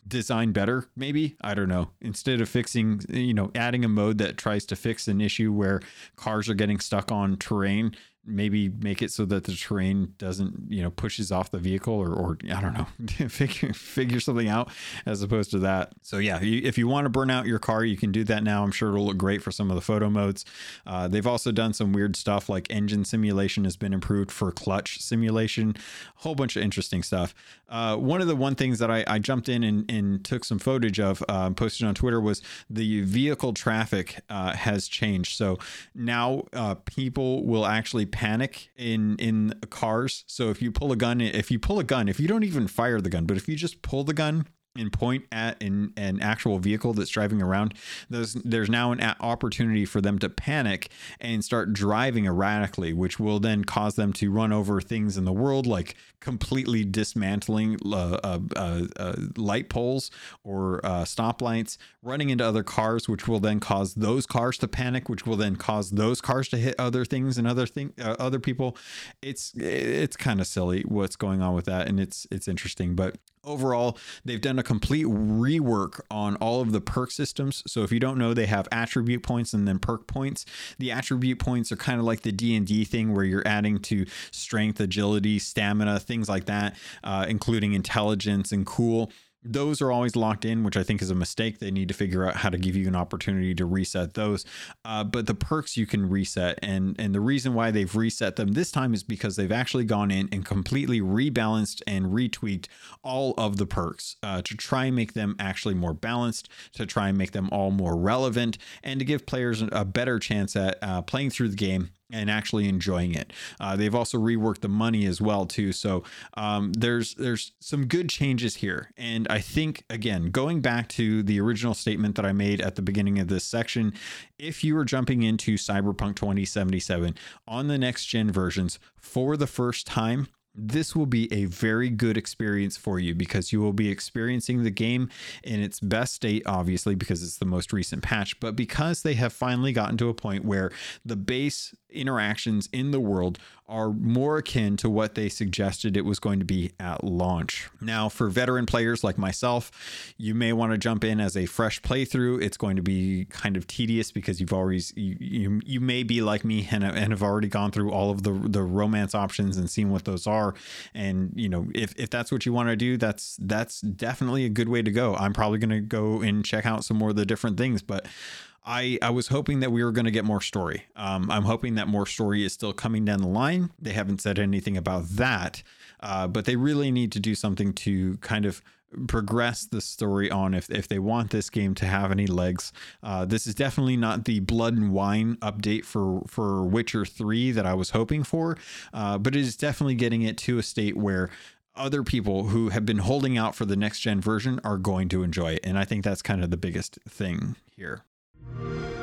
designed better, maybe. I don't know. Instead of fixing, you know, adding a mode that tries to fix an issue where cars are getting stuck on terrain, maybe make it so that the terrain doesn't you know pushes off the vehicle or, or i don't know figure figure something out as opposed to that. So yeah if you want to burn out your car you can do that now. I'm sure it'll look great for some of the photo modes. Uh, they've also done some weird stuff like engine simulation has been improved for clutch simulation. A whole bunch of interesting stuff. Uh, one of the one things that I, I jumped in and, and, took some footage of uh, posted on twitter was the vehicle traffic uh, has changed. So now uh, people will actually panic in in cars. So if you pull a gun, if you pull a gun, if you don't even fire the gun, but if you just pull the gun and point at an, an actual vehicle that's driving around, there's, there's now an opportunity for them to panic and start driving erratically, which will then cause them to run over things in the world, like completely dismantling uh, uh, uh, uh light poles or uh, stoplights, running into other cars, which will then cause those cars to panic, which will then cause those cars to hit other things and other thing uh, other people. It's it's kind of silly what's going on with that, and it's it's interesting, but overall they've done a complete rework on all of the perk systems. So if you don't know they have attribute points and then perk points. The attribute points are kind of like the d&d thing where you're adding to strength agility stamina things like that uh, including intelligence and cool those are always locked in, which I think is a mistake. They need to figure out how to give you an opportunity to reset those. Uh, but the perks you can reset, and and the reason why they've reset them this time is because they've actually gone in and completely rebalanced and retweaked all of the perks uh, to try and make them actually more balanced, to try and make them all more relevant, and to give players a better chance at uh, playing through the game and actually enjoying it. Uh, they've also reworked the money as well too. So um, there's there's some good changes here, and I think again going back to the original statement that I made at the beginning of this section, if you are jumping into Cyberpunk 2077 on the next gen versions for the first time, this will be a very good experience for you because you will be experiencing the game in its best state, obviously, because it's the most recent patch, but because they have finally gotten to a point where the base interactions in the world are more akin to what they suggested it was going to be at launch. Now, for veteran players like myself, you may want to jump in as a fresh playthrough. It's going to be kind of tedious because you've always you you, you may be like me and, and have already gone through all of the the romance options and seen what those are. And you know, if if that's what you want to do, that's that's definitely a good way to go. I'm probably going to go and check out some more of the different things, but I, I was hoping that we were going to get more story. Um, I'm hoping that more story is still coming down the line. They haven't said anything about that, uh, but they really need to do something to kind of progress the story on if, if they want this game to have any legs. Uh, this is definitely not the blood and wine update for, for Witcher 3 that I was hoping for, uh, but it is definitely getting it to a state where other people who have been holding out for the next gen version are going to enjoy it. And I think that's kind of the biggest thing here. Thank you.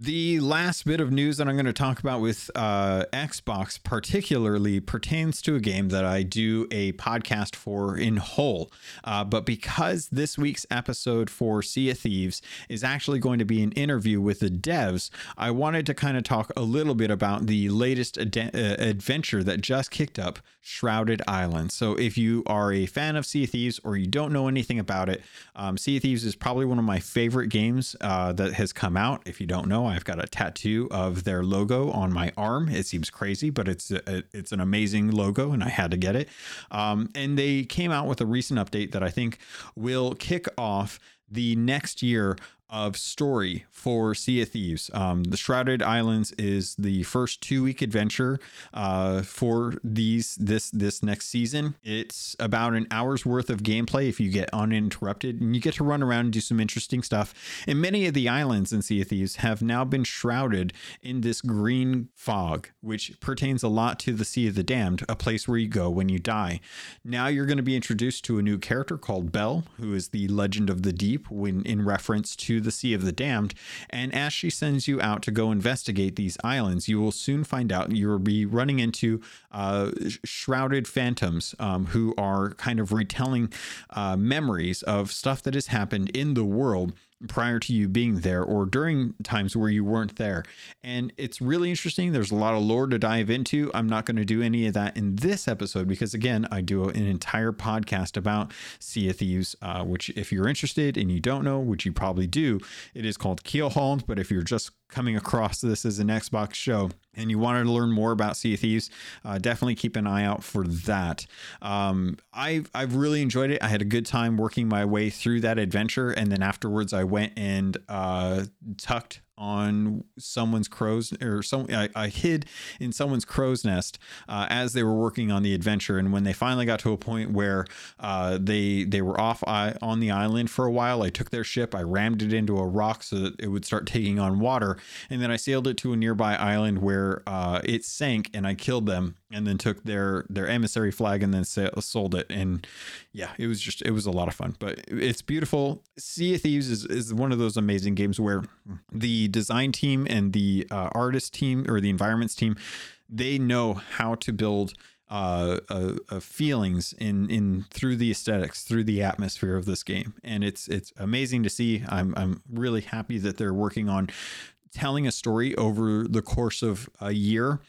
The last bit of news that I'm going to talk about with uh, Xbox, particularly, pertains to a game that I do a podcast for in whole. Uh, but because this week's episode for Sea of Thieves is actually going to be an interview with the devs, I wanted to kind of talk a little bit about the latest ad- uh, adventure that just kicked up, Shrouded Island. So if you are a fan of Sea of Thieves or you don't know anything about it, um, Sea of Thieves is probably one of my favorite games uh, that has come out. If you don't know, I've got a tattoo of their logo on my arm. It seems crazy, but it's a, it's an amazing logo, and I had to get it. Um, and they came out with a recent update that I think will kick off the next year of story for Sea of Thieves. Um, the Shrouded Islands is the first two week adventure uh, for these this this next season. It's about an hour's worth of gameplay if you get uninterrupted, and you get to run around and do some interesting stuff. And many of the islands in Sea of Thieves have now been shrouded in this green fog, which pertains a lot to the Sea of the Damned, a place where you go when you die. Now you're going to be introduced to a new character called Belle, who is the Legend of the Deep, when in reference to the Sea of the Damned. And as she sends you out to go investigate these islands, you will soon find out you will be running into uh, shrouded phantoms um, who are kind of retelling uh, memories of stuff that has happened in the world prior to you being there or during times where you weren't there. And it's really interesting. There's a lot of lore to dive into. I'm not going to do any of that in this episode because, again, I do an entire podcast about Sea of Thieves, uh, which, if you're interested and you don't know, which you probably do, it is called Keelhauled. But if you're just coming across this as an Xbox show and you wanted to learn more about Sea of Thieves, uh, definitely keep an eye out for that. Um, I've, I've really enjoyed it. I had a good time working my way through that adventure. And then afterwards, I went and uh, tucked on someone's crow's or some I, I hid in someone's crow's nest uh, as they were working on the adventure. And when they finally got to a point where uh, they they were off on the island for a while I took their ship I rammed it into a rock so that it would start taking on water. And then I sailed it to a nearby island where uh, it sank and I killed them and then took their their emissary flag and then sold it. And yeah it was just it was a lot of fun. But it's beautiful. Sea of thieves is, is one of those amazing games where the design team and the uh, artist team or the environments team they know how to build uh, uh, uh, feelings in in through the aesthetics, through the atmosphere of this game, and it's it's amazing to see. I'm I'm really happy that they're working on telling a story over the course of a year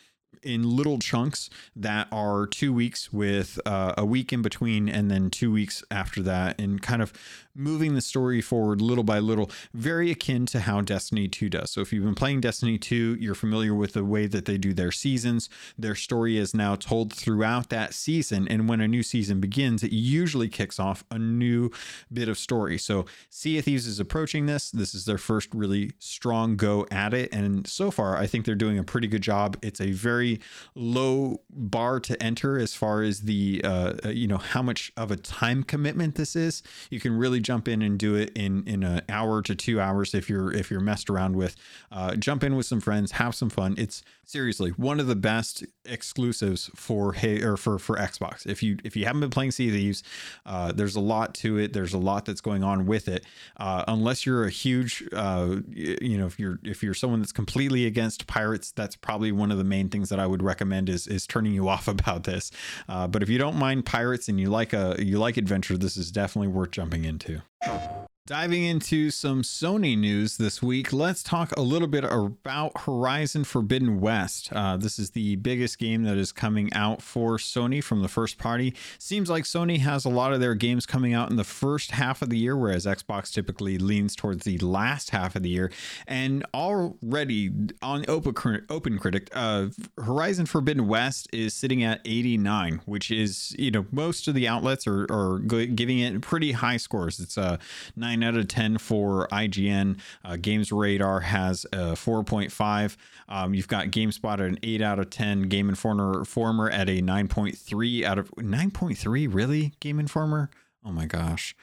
in little chunks that are two weeks with uh, a week in between and then two weeks after that and kind of moving the story forward little by little very akin to how destiny 2 does. So if you've been playing destiny 2 you're familiar with the way that they do their seasons. Their story is now told throughout that season and when a new season begins it usually kicks off a new bit of story. So sea of thieves is approaching this. This is their first really strong go at it and so far i think they're doing a pretty good job. It's a very low bar to enter as far as the uh, uh, you know how much of a time commitment this is. You can really jump in and do it in in an hour to two hours if you're if you're messed around with. Uh, jump in with some friends, have some fun. It's seriously one of the best exclusives for hey or for for Xbox. If you if you haven't been playing Sea of Thieves, uh, there's a lot to it. There's a lot that's going on with it. Uh, unless you're a huge, uh, you know, if you're if you're someone that's completely against pirates, that's probably one of the main things that I would recommend is is turning you off about this. Uh, but if you don't mind pirates and you like a you like adventure, this is definitely worth jumping into. Diving into some Sony news this week, let's talk a little bit about Horizon Forbidden West. Uh, this is the biggest game that is coming out for Sony from the first party. Seems like Sony has a lot of their games coming out in the first half of the year, whereas Xbox typically leans towards the last half of the year. And already on Open, Open Critic, uh, Horizon Forbidden West is sitting at 89, which is, you know, most of the outlets are, are giving it pretty high scores. It's a uh, 9 9 out of 10 for IGN. Uh, Games Radar has a 4.5. Um, you've got GameSpot at an 8 out of 10. Game Informer Former at a 9.3 out of 9.3. Really, Game Informer? Oh my gosh.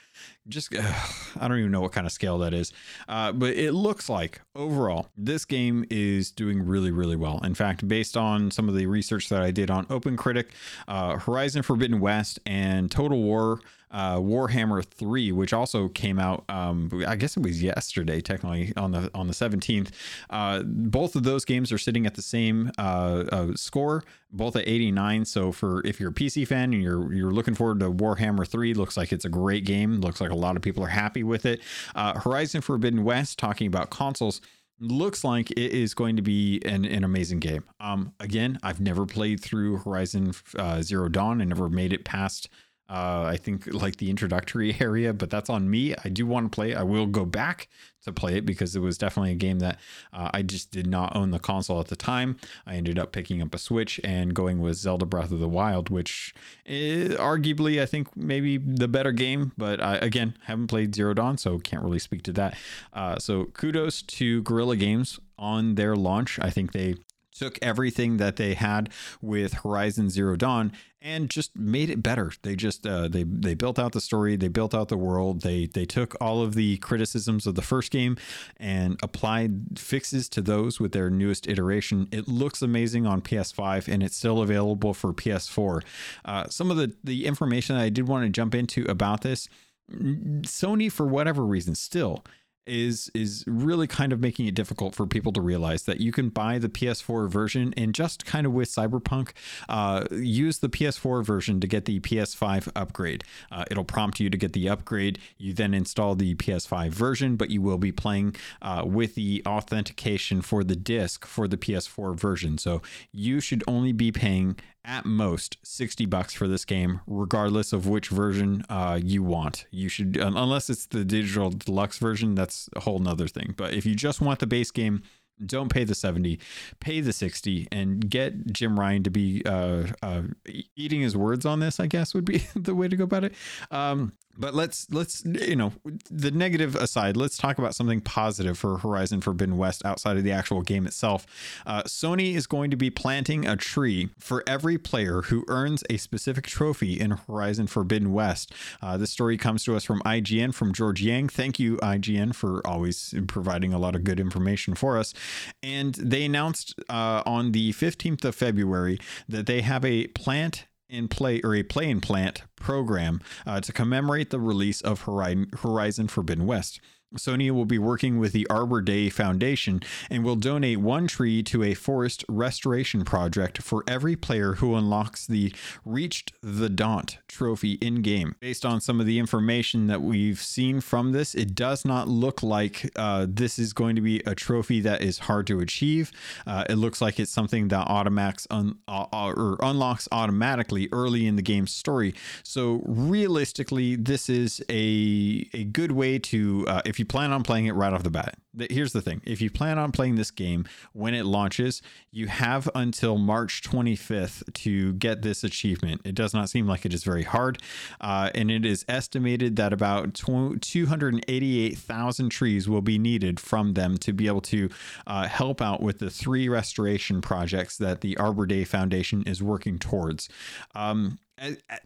Just, I don't even know what kind of scale that is. Uh, but it looks like overall, this game is doing really, really well. In fact, based on some of the research that I did on Open Critic, uh, Horizon Forbidden West and Total War uh, Warhammer 3, which also came out, um, I guess it was yesterday, technically on the on the 17th. Uh, both of those games are sitting at the same uh, uh score, both at 89. So for if you're a PC fan and you're you're looking forward to Warhammer 3, looks like it's a great game. Looks like a lot of people are happy with it. Uh, Horizon Forbidden West, talking about consoles looks like it is going to be an, an amazing game. Um, again, I've never played through Horizon uh, Zero Dawn. I never made it past uh, I think like the introductory area, but that's on me. I do want to play. I will go back to play it because it was definitely a game that uh, I just did not own the console at the time. I ended up picking up a Switch and going with Zelda Breath of the Wild, which is arguably I think maybe the better game. But I, again, haven't played Zero Dawn, so can't really speak to that. Uh, so kudos to Guerrilla Games on their launch. I think they took everything that they had with Horizon Zero Dawn and just made it better. They just uh, they they built out the story, they built out the world. They they took all of the criticisms of the first game and applied fixes to those with their newest iteration. It looks amazing on PS5 and it's still available for PS4. Uh, some of the the information that I did want to jump into about this, Sony for whatever reason still is is really kind of making it difficult for people to realize that you can buy the PS4 version and just kind of with Cyberpunk, uh, use the PS4 version to get the PS5 upgrade. Uh, it'll prompt you to get the upgrade. You then install the PS5 version, but you will be playing uh, with the authentication for the disc for the PS4 version. So you should only be paying at most 60 bucks for this game regardless of which version uh, you want. You should unless it's the digital deluxe version that's a whole nother thing. But if you just want the base game don't pay the 70 pay the 60 and get jim ryan to be uh, uh, eating his words on this i guess would be the way to go about it. Um, but let's let's you know the negative aside let's talk about something positive for horizon forbidden west outside of the actual game itself. Uh, sony is going to be planting a tree for every player who earns a specific trophy in horizon forbidden west. Uh, this story comes to us from ign from george yang. Thank you ign for always providing a lot of good information for us. And they announced uh, on the 15th of february that they have a plant in play or a play in plant program uh, to commemorate the release of Horizon Forbidden West. Sony will be working with the Arbor Day Foundation and will donate one tree to a forest restoration project for every player who unlocks the Reached the Daunt trophy in game. Based on some of the information that we've seen from this, it does not look like uh, this is going to be a trophy that is hard to achieve. Uh, it looks like it's something that automatics un- uh, uh or unlocks automatically early in the game's story. So realistically, this is a a good way to uh, if you plan on playing it right off the bat, here's the thing if you plan on playing this game when it launches, you have until March 25th to get this achievement. It does not seem like it is very hard. Uh, and it is estimated that about 288,000 trees will be needed from them to be able to uh, help out with the three restoration projects that the Arbor Day Foundation is working towards. Um,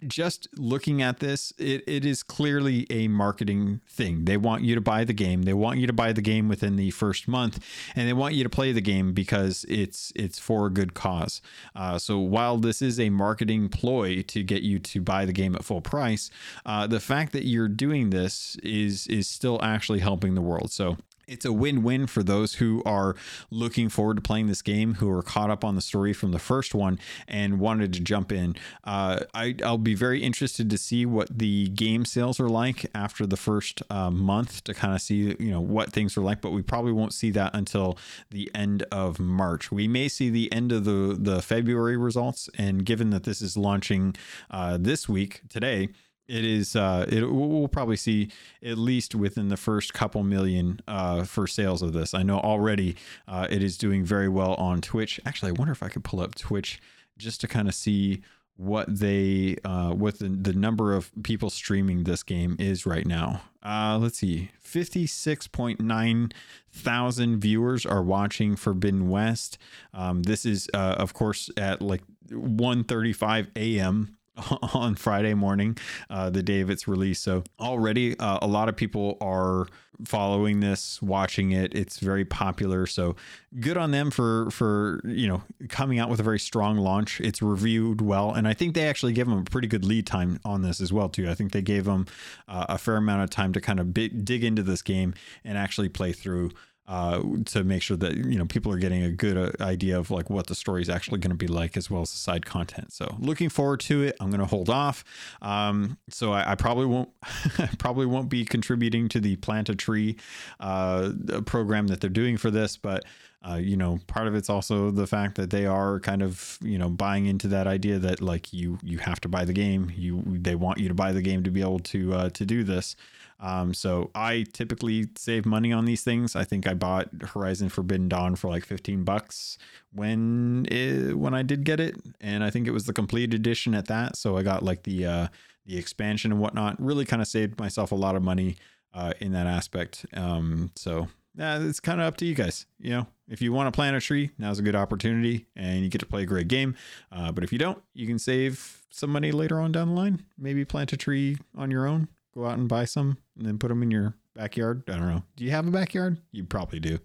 just looking at this, it, it is clearly a marketing thing. They want you to buy the game. They want you to buy the game within the first month, and they want you to play the game because it's it's for a good cause. Uh, so while this is a marketing ploy to get you to buy the game at full price, uh, the fact that you're doing this is is still actually helping the world. So it's a win-win for those who are looking forward to playing this game who are caught up on the story from the first one and wanted to jump in. Uh, I, will be very interested to see what the game sales are like after the first uh, month to kind of see you know what things are like but we probably won't see that until the end of march. We may see the end of the the february results and given that this is launching uh, this week today it is uh it we'll probably see at least within the first couple million uh for sales of this. I know already uh it is doing very well on twitch. Actually i wonder if i could pull up twitch just to kind of see what they uh what the, the number of people streaming this game is right now. Uh let's see. 56.9 thousand viewers are watching forbidden west. Um this is uh of course at like 1:35 a.m on Friday morning, uh, the day of its release. So already uh, a lot of people are following this, watching it. It's very popular. So good on them for for you know coming out with a very strong launch. It's reviewed well, and I think they actually gave them a pretty good lead time on this as well too. I think they gave them uh, a fair amount of time to kind of dig into this game and actually play through uh, to make sure that you know people are getting a good uh, idea of like what the story is actually going to be like as well as the side content. So looking forward to it. I'm going to hold off. Um, so I, I, probably won't probably won't be contributing to the plant a tree uh, program that they're doing for this but uh, you know part of it's also the fact that they are kind of you know buying into that idea that like you you have to buy the game. You they want you to buy the game to be able to uh, to do this um, so I typically save money on these things. I think I bought Horizon Forbidden Dawn for like 15 bucks when it, when I did get it, and I think it was the complete edition at that. So I got like the uh, the expansion and whatnot. Really kind of saved myself a lot of money uh, in that aspect. Um, so yeah, it's kind of up to you guys. You know, if you want to plant a tree, now's a good opportunity, and you get to play a great game. Uh, but if you don't, you can save some money later on down the line. Maybe plant a tree on your own Go out and buy some and then put them in your backyard. I don't know. Do you have a backyard? You probably do.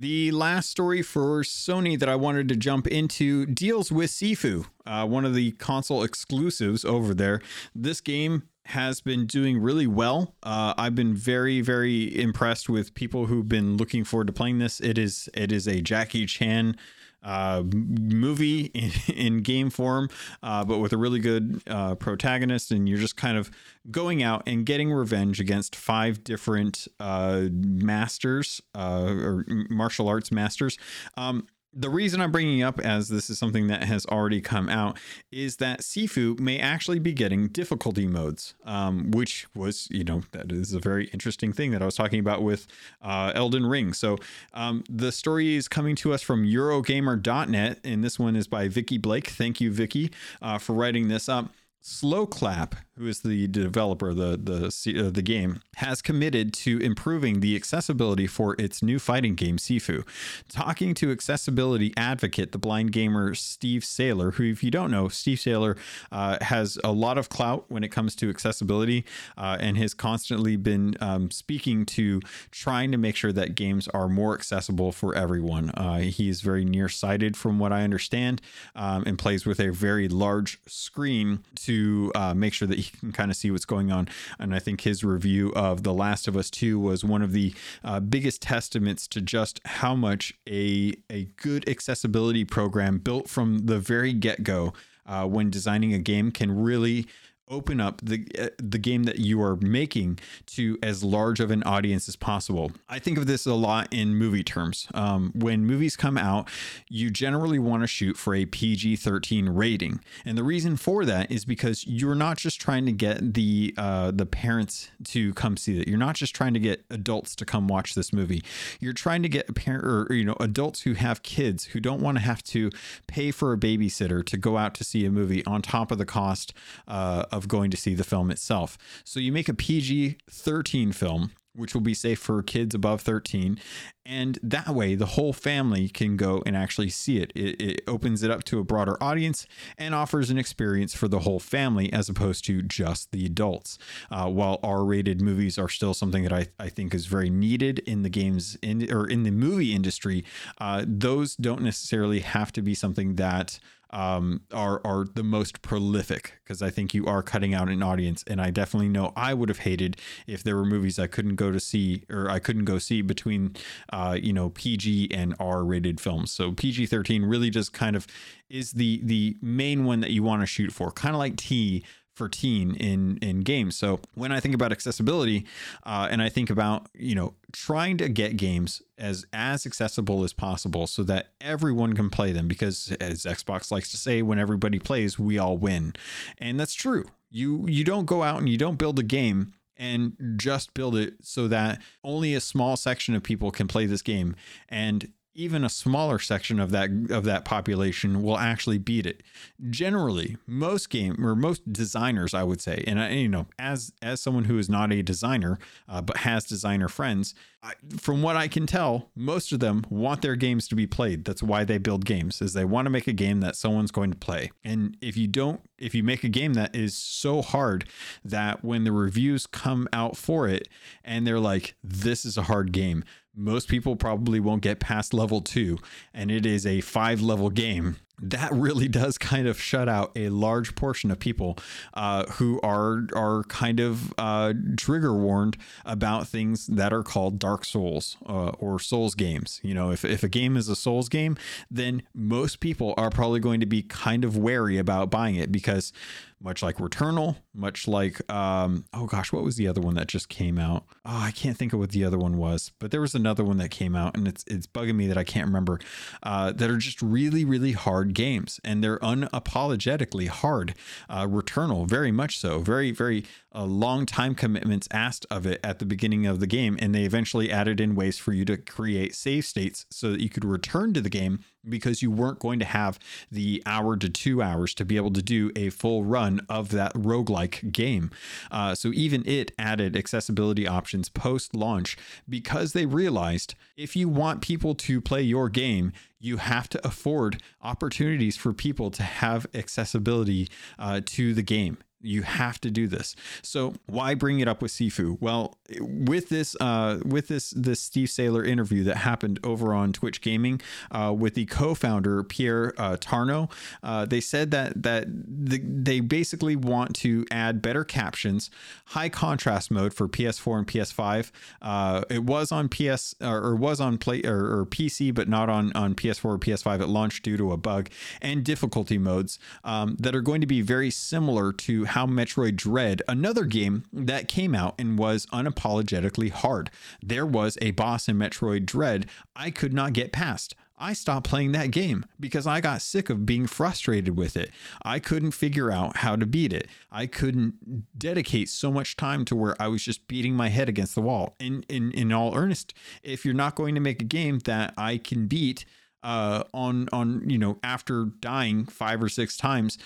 The last story for Sony that I wanted to jump into deals with Sifu, uh, one of the console exclusives over there. This game has been doing really well. Uh, I've been very, very impressed with people who've been looking forward to playing this. It is it is a Jackie Chan uh, movie in, in, game form, uh, but with a really good uh, protagonist, and you're just kind of going out and getting revenge against five different uh, masters uh, or martial arts masters. Um, the reason I'm bringing up, as this is something that has already come out, is that Sifu may actually be getting difficulty modes, um, which was, you know, that is a very interesting thing that I was talking about with uh, Elden Ring. So um, the story is coming to us from Eurogamer.net, and this one is by Vikki Blake. Thank you, Vicky, uh, for writing this up. Sloclap, who is the developer of the the uh, the game, has committed to improving the accessibility for its new fighting game Sifu. Talking to accessibility advocate, the blind gamer Steve Saylor, who, if you don't know, Steve Saylor uh, has a lot of clout when it comes to accessibility, uh, and has constantly been um, speaking to trying to make sure that games are more accessible for everyone. Uh, he is very nearsighted, from what I understand, um, and plays with a very large screen to uh, make sure that he can kind of see what's going on. And I think his review of The Last of Us 2 was one of the uh, biggest testaments to just how much a, a good accessibility program built from the very get go uh, when designing a game can really open up the uh, the game that you are making to as large of an audience as possible. I think of this a lot in movie terms. Um, when movies come out, you generally want to shoot for a PG-13 rating, and the reason for that is because you're not just trying to get the uh, the parents to come see it. You're not just trying to get adults to come watch this movie. You're trying to get a parent or you know adults who have kids who don't want to have to pay for a babysitter to go out to see a movie on top of the cost uh, going to see the film itself. So you make a PG 13 film which will be safe for kids above 13. And that way, the whole family can go and actually see it. it. It opens it up to a broader audience and offers an experience for the whole family as opposed to just the adults. Uh, while R rated movies are still something that I, I think is very needed in the games in, or in the movie industry, uh, those don't necessarily have to be something that um, are are the most prolific because I think you are cutting out an audience, and I definitely know I would have hated if there were movies I couldn't go to see or I couldn't go see between, uh, you know, PG and R rated films. So PG thirteen really just kind of is the the main one that you want to shoot for, kind of like T for teen in in games. So when I think about accessibility, uh, and I think about you know trying to get games as as accessible as possible so that everyone can play them, because as Xbox likes to say, when everybody plays, we all win, and that's true. You you don't go out and you don't build a game and just build it so that only a small section of people can play this game and even a smaller section of that of that population will actually beat it. Generally, most game or most designers, I would say, and I, you know, as as someone who is not a designer uh, but has designer friends, I, from what I can tell, most of them want their games to be played. That's why they build games, is they want to make a game that someone's going to play. And if you don't, if you make a game that is so hard that when the reviews come out for it and they're like, "This is a hard game," most people probably won't get past level two, and it is a five level game. That really does kind of shut out a large portion of people uh, who are are kind of uh, trigger warned about things that are called Dark Souls uh, or Souls games. You know, if if a game is a Souls game, then most people are probably going to be kind of wary about buying it because much like Returnal, much like um, oh gosh, what was the other one that just came out? Oh, I can't think of what the other one was, but there was another one that came out, and it's it's bugging me that I can't remember. Uh, that are just really really hard games, and they're unapologetically hard. Uh, Returnal, very much so, very very uh, long time commitments asked of it at the beginning of the game, and they eventually added in ways for you to create save states so that you could return to the game because you weren't going to have the hour to two hours to be able to do a full run of that roguelike game. Uh, so even it added accessibility options post launch because they realized if you want people to play your game, you have to afford opportunities for people to have accessibility uh, to the game you have to do this. So why bring it up with Sifu? Well, with this uh, with this this Steve Saylor interview that happened over on Twitch Gaming uh, with the co-founder Pierre uh, Tarno, uh, they said that that the, they basically want to add better captions, high contrast mode for PS4 and PS5. Uh, it was on PS or, or was on play or, or, PC, but not on on PS4 or PS5 at launch due to a bug, and difficulty modes um, that are going to be very similar to how Metroid Dread, another game that came out and was unapologetically hard. There was a boss in Metroid Dread I could not get past. I stopped playing that game because I got sick of being frustrated with it. I couldn't figure out how to beat it. I couldn't dedicate so much time to where I was just beating my head against the wall. In in in all earnest, if you're not going to make a game that I can beat uh on on you know after dying 5 or 6 times,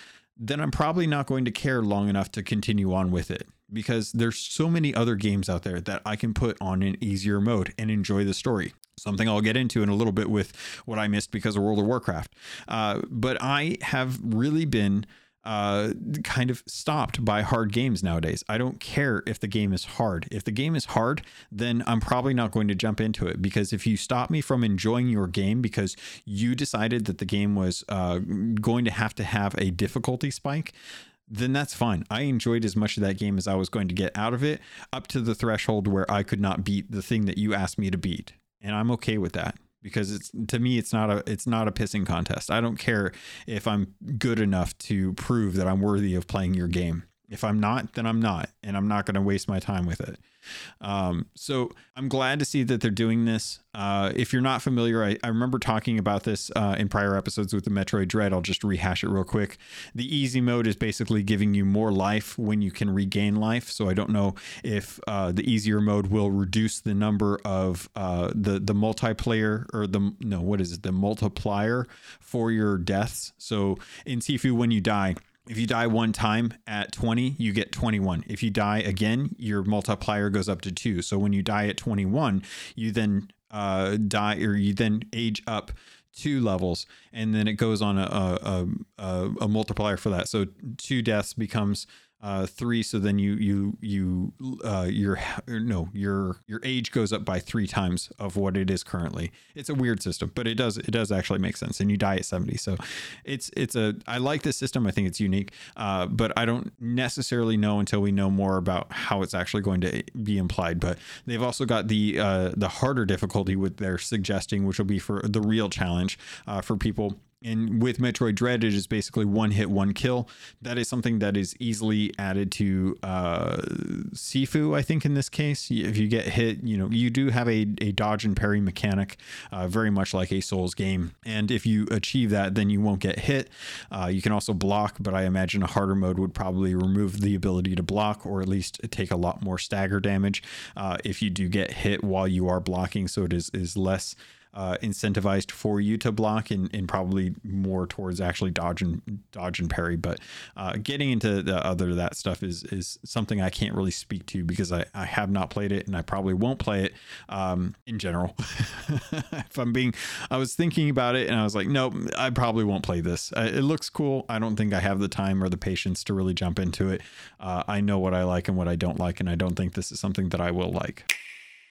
then I'm probably not going to care long enough to continue on with it because there's so many other games out there that I can put on an easier mode and enjoy the story. Something I'll get into in a little bit with what I missed because of World of Warcraft. Uh, but I have really been uh, kind of stopped by hard games nowadays. I don't care if the game is hard. If the game is hard, then I'm probably not going to jump into it because if you stop me from enjoying your game because you decided that the game was uh, going to have to have a difficulty spike, then that's fine. I enjoyed as much of that game as I was going to get out of it up to the threshold where I could not beat the thing that you asked me to beat. And I'm okay with that because it's to me it's not a it's not a pissing contest. I don't care if I'm good enough to prove that I'm worthy of playing your game. If I'm not, then I'm not, and I'm not going to waste my time with it. Um, so I'm glad to see that they're doing this. Uh, if you're not familiar, I, I remember talking about this uh, in prior episodes with the Metroid Dread. I'll just rehash it real quick. The easy mode is basically giving you more life when you can regain life. So I don't know if uh, the easier mode will reduce the number of uh, the the multiplayer or the no, what is it? The multiplier for your deaths. So in Sifu, when you die if you die one time at 20, you get 21. If you die again, your multiplier goes up to two. So when you die at 21, you then uh, die or you then age up two levels and then it goes on a, a, a, a multiplier for that. So two deaths becomes uh, three. So then you you you uh, your no your your age goes up by three times of what it is currently. It's a weird system, but it does it does actually make sense. And you die at seventy, so it's it's a I like this system. I think it's unique, uh, but I don't necessarily know until we know more about how it's actually going to be implied. But they've also got the uh, the harder difficulty with their suggesting, which will be for the real challenge uh, for people and with Metroid Dread, it is basically one hit, one kill. That is something that is easily added to uh, Sifu, I think, in this case. If you get hit, you know, you do have a, a dodge and parry mechanic, uh, very much like a Souls game. And if you achieve that, then you won't get hit. Uh, you can also block, but I imagine a harder mode would probably remove the ability to block or at least take a lot more stagger damage uh, if you do get hit while you are blocking. So it is, is less uh, incentivized for you to block and, and probably more towards actually dodge and dodge and parry. But uh, getting into the other that stuff is is something I can't really speak to because I, I have not played it and I probably won't play it um, in general. if I'm being, I was thinking about it and I was like, nope, I probably won't play this. Uh, it looks cool. I don't think I have the time or the patience to really jump into it. Uh, I know what I like and what I don't like, and I don't think this is something that I will like.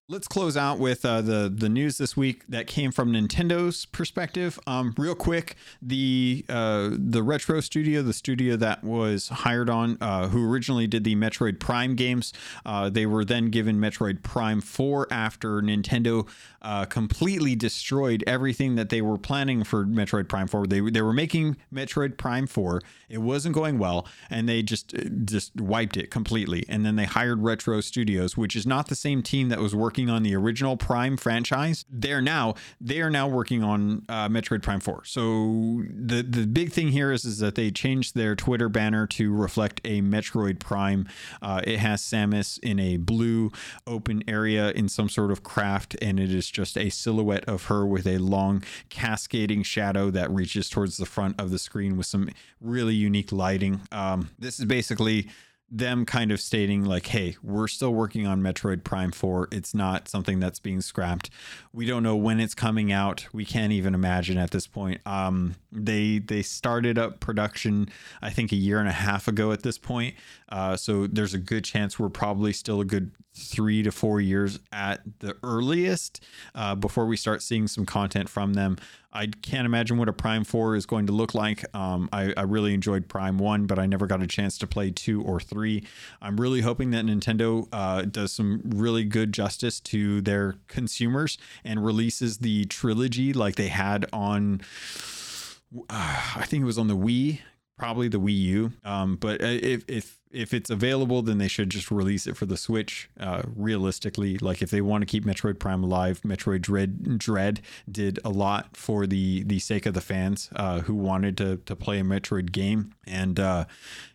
Let's close out with uh, the the news this week that came from Nintendo's perspective. Um, real quick, the uh, the retro studio, the studio that was hired on, uh, who originally did the Metroid Prime games, uh, they were then given Metroid Prime Four after Nintendo uh, completely destroyed everything that they were planning for Metroid Prime Four. They they were making Metroid Prime Four. It wasn't going well, and they just just wiped it completely. And then they hired Retro Studios, which is not the same team that was working working on the original Prime franchise. They're now they are now working on uh, Metroid Prime 4. So the the big thing here is is that they changed their Twitter banner to reflect a Metroid Prime. Uh, it has Samus in a blue open area in some sort of craft, and it is just a silhouette of her with a long cascading shadow that reaches towards the front of the screen with some really unique lighting. Um, this is basically them kind of stating like hey we're still working on metroid prime 4 it's not something that's being scrapped. We don't know when it's coming out. We can't even imagine at this point. Um, they they started up production i think a year and a half ago at this point. Uh, so there's a good chance we're probably still a good three to four years at the earliest uh, before we start seeing some content from them I can't imagine what a Prime 4 is going to look like. Um, I, I, really enjoyed Prime 1, but I never got a chance to play 2 or 3. I'm really hoping that Nintendo uh, does some really good justice to their consumers and releases the trilogy like they had on. Uh, I think it was on the Wii, probably the Wii U. Um, but uh, if, if if it's available, then they should just release it for the Switch. Uh, realistically, like if they want to keep Metroid Prime alive, Metroid Dread Dread did a lot for the the sake of the fans uh, who wanted to to play a Metroid game, and uh,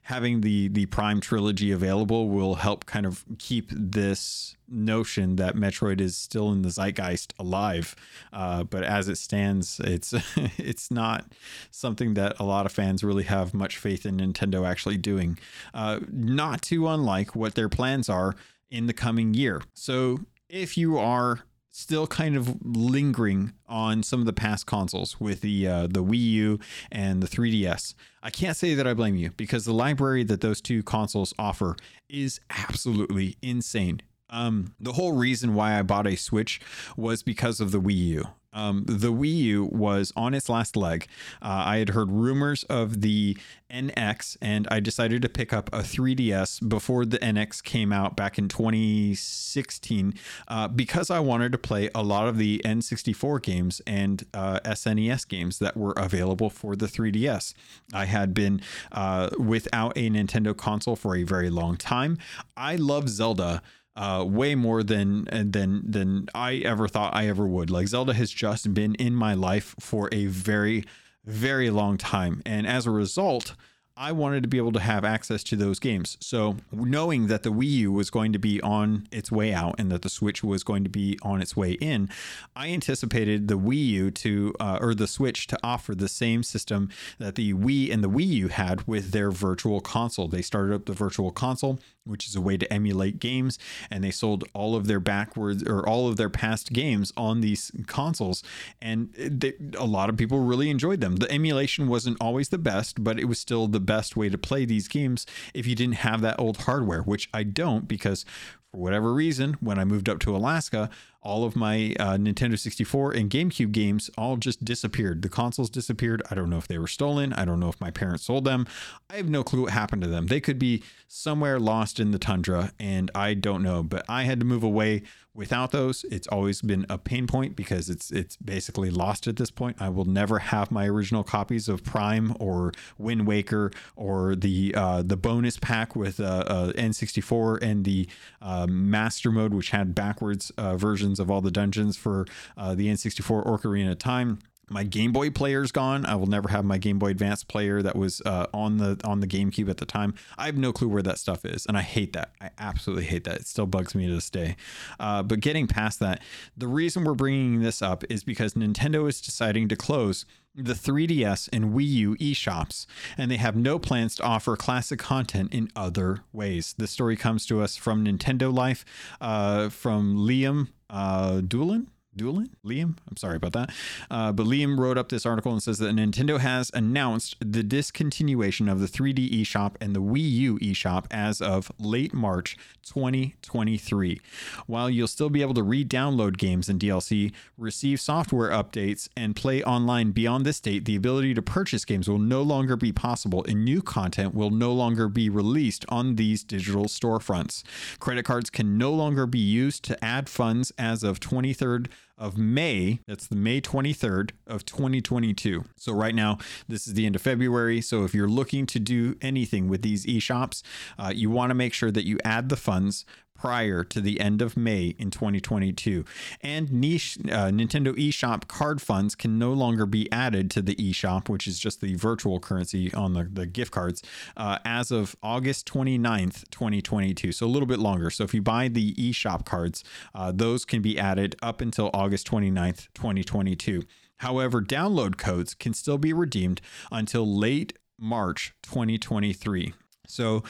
having the the Prime trilogy available will help kind of keep this notion that Metroid is still in the zeitgeist alive. Uh, but as it stands, it's it's not something that a lot of fans really have much faith in Nintendo actually doing. Uh, not too unlike what their plans are in the coming year. So if you are still kind of lingering on some of the past consoles with the uh, the Wii U and the 3DS. I can't say that I blame you because the library that those two consoles offer is absolutely insane. Um, the whole reason why I bought a Switch was because of the Wii U. Um, the Wii U was on its last leg. Uh, I had heard rumors of the NX, and I decided to pick up a 3DS before the NX came out back in 2016 uh, because I wanted to play a lot of the N64 games and uh, SNES games that were available for the 3DS. I had been uh, without a Nintendo console for a very long time. I love Zelda uh, way more than than than I ever thought I ever would. Like Zelda has just been in my life for a very very long time, and as a result, I wanted to be able to have access to those games. So, knowing that the Wii U was going to be on its way out and that the Switch was going to be on its way in, I anticipated the Wii U to, uh, or the Switch to offer the same system that the Wii and the Wii U had with their virtual console. They started up the virtual console which is a way to emulate games. And they sold all of their backwards or all of their past games on these consoles. And they, a lot of people really enjoyed them. The emulation wasn't always the best, but it was still the best way to play these games if you didn't have that old hardware, which I don't because for whatever reason, when I moved up to Alaska, all of my uh, Nintendo 64 and GameCube games all just disappeared. The consoles disappeared. I don't know if they were stolen. I don't know if my parents sold them. I have no clue what happened to them. They could be somewhere lost in the tundra, and I don't know. But I had to move away without those. It's always been a pain point because it's it's basically lost at this point. I will never have my original copies of Prime or Wind Waker or the uh, the bonus pack with uh, uh, N64 and the uh, Master Mode, which had backwards uh, of all the dungeons for uh, the N64 Ocarina Time my Game Boy player's gone. I will never have my Game Boy Advance player that was uh, on the on the GameCube at the time. I have no clue where that stuff is, and I hate that. I absolutely hate that. It still bugs me to this day. Uh, but getting past that, the reason we're bringing this up is because Nintendo is deciding to close the 3DS and Wii U eShops, and they have no plans to offer classic content in other ways. This story comes to us from Nintendo Life, uh, from Liam uh, Doolan. Doolan? Liam? I'm sorry about that. Uh, but Liam wrote up this article and says that Nintendo has announced the discontinuation of the 3D eShop and the Wii U eShop as of late March 2023. While you'll still be able to re download games and DLC, receive software updates, and play online beyond this date, the ability to purchase games will no longer be possible and new content will no longer be released on these digital storefronts. Credit cards can no longer be used to add funds as of 23rd of May. That's the May 23rd of 2022. So right now, this is the end of February. So if you're looking to do anything with these eShops, uh, you want to make sure that you add the funds prior to the end of May in 2022. And niche uh, Nintendo eShop card funds can no longer be added to the eShop, which is just the virtual currency on the, the gift cards, uh, as of August 29th, 2022. So a little bit longer. So if you buy the eShop cards, uh, those can be added up until August 29th, 2022. However, download codes can still be redeemed until late March 2023. So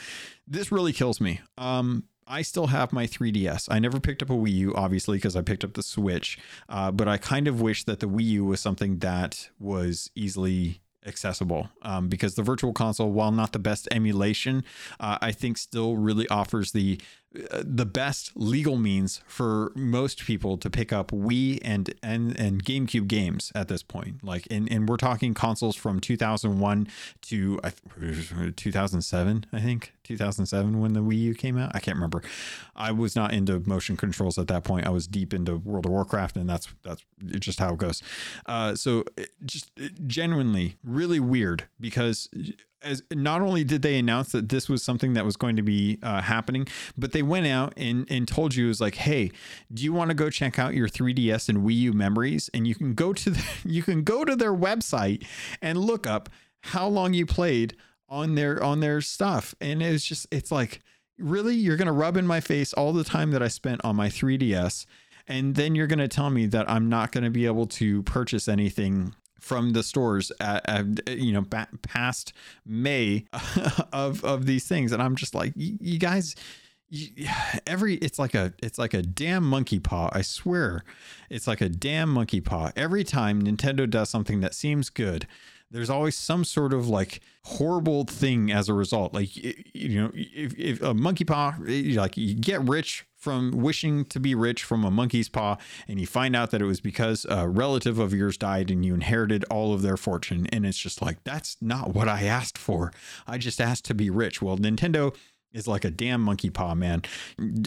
this really kills me. Um, I still have my 3DS. I never picked up a Wii U, obviously, because I picked up the Switch. Uh, but I kind of wish that the Wii U was something that was easily accessible um, because the virtual console while not the best emulation uh, i think still really offers the the best legal means for most people to pick up Wii and and and GameCube games at this point. Like, and and we're talking consoles from 2001 to 2007, I think 2007 when the Wii U came out. I can't remember. I was not into motion controls at that point. I was deep into World of Warcraft, and that's that's just how it goes. Uh, so just genuinely really weird because as not only did they announce that this was something that was going to be uh, happening, but they went out and, and told you it was like, hey, do you want to go check out your 3DS and Wii U memories? And you can go to the, you can go to their website and look up how long you played on their on their stuff. And it's just it's like, really, you're gonna rub in my face all the time that I spent on my 3DS. And then you're going to tell me that I'm not going to be able to purchase anything from the stores at, at you know past May of of these things, and I'm just like, you guys. every it's like a it's like a damn monkey paw i swear. It's like a damn monkey paw. Every time nintendo does something that seems good there's always some sort of like horrible thing as a result. Like you know if, if a monkey paw like you get rich from wishing to be rich from a monkey's paw, and you find out that it was because a relative of yours died and you inherited all of their fortune. And it's just like, that's not what I asked for. I just asked to be rich. Well, Nintendo is like a damn monkey paw, man.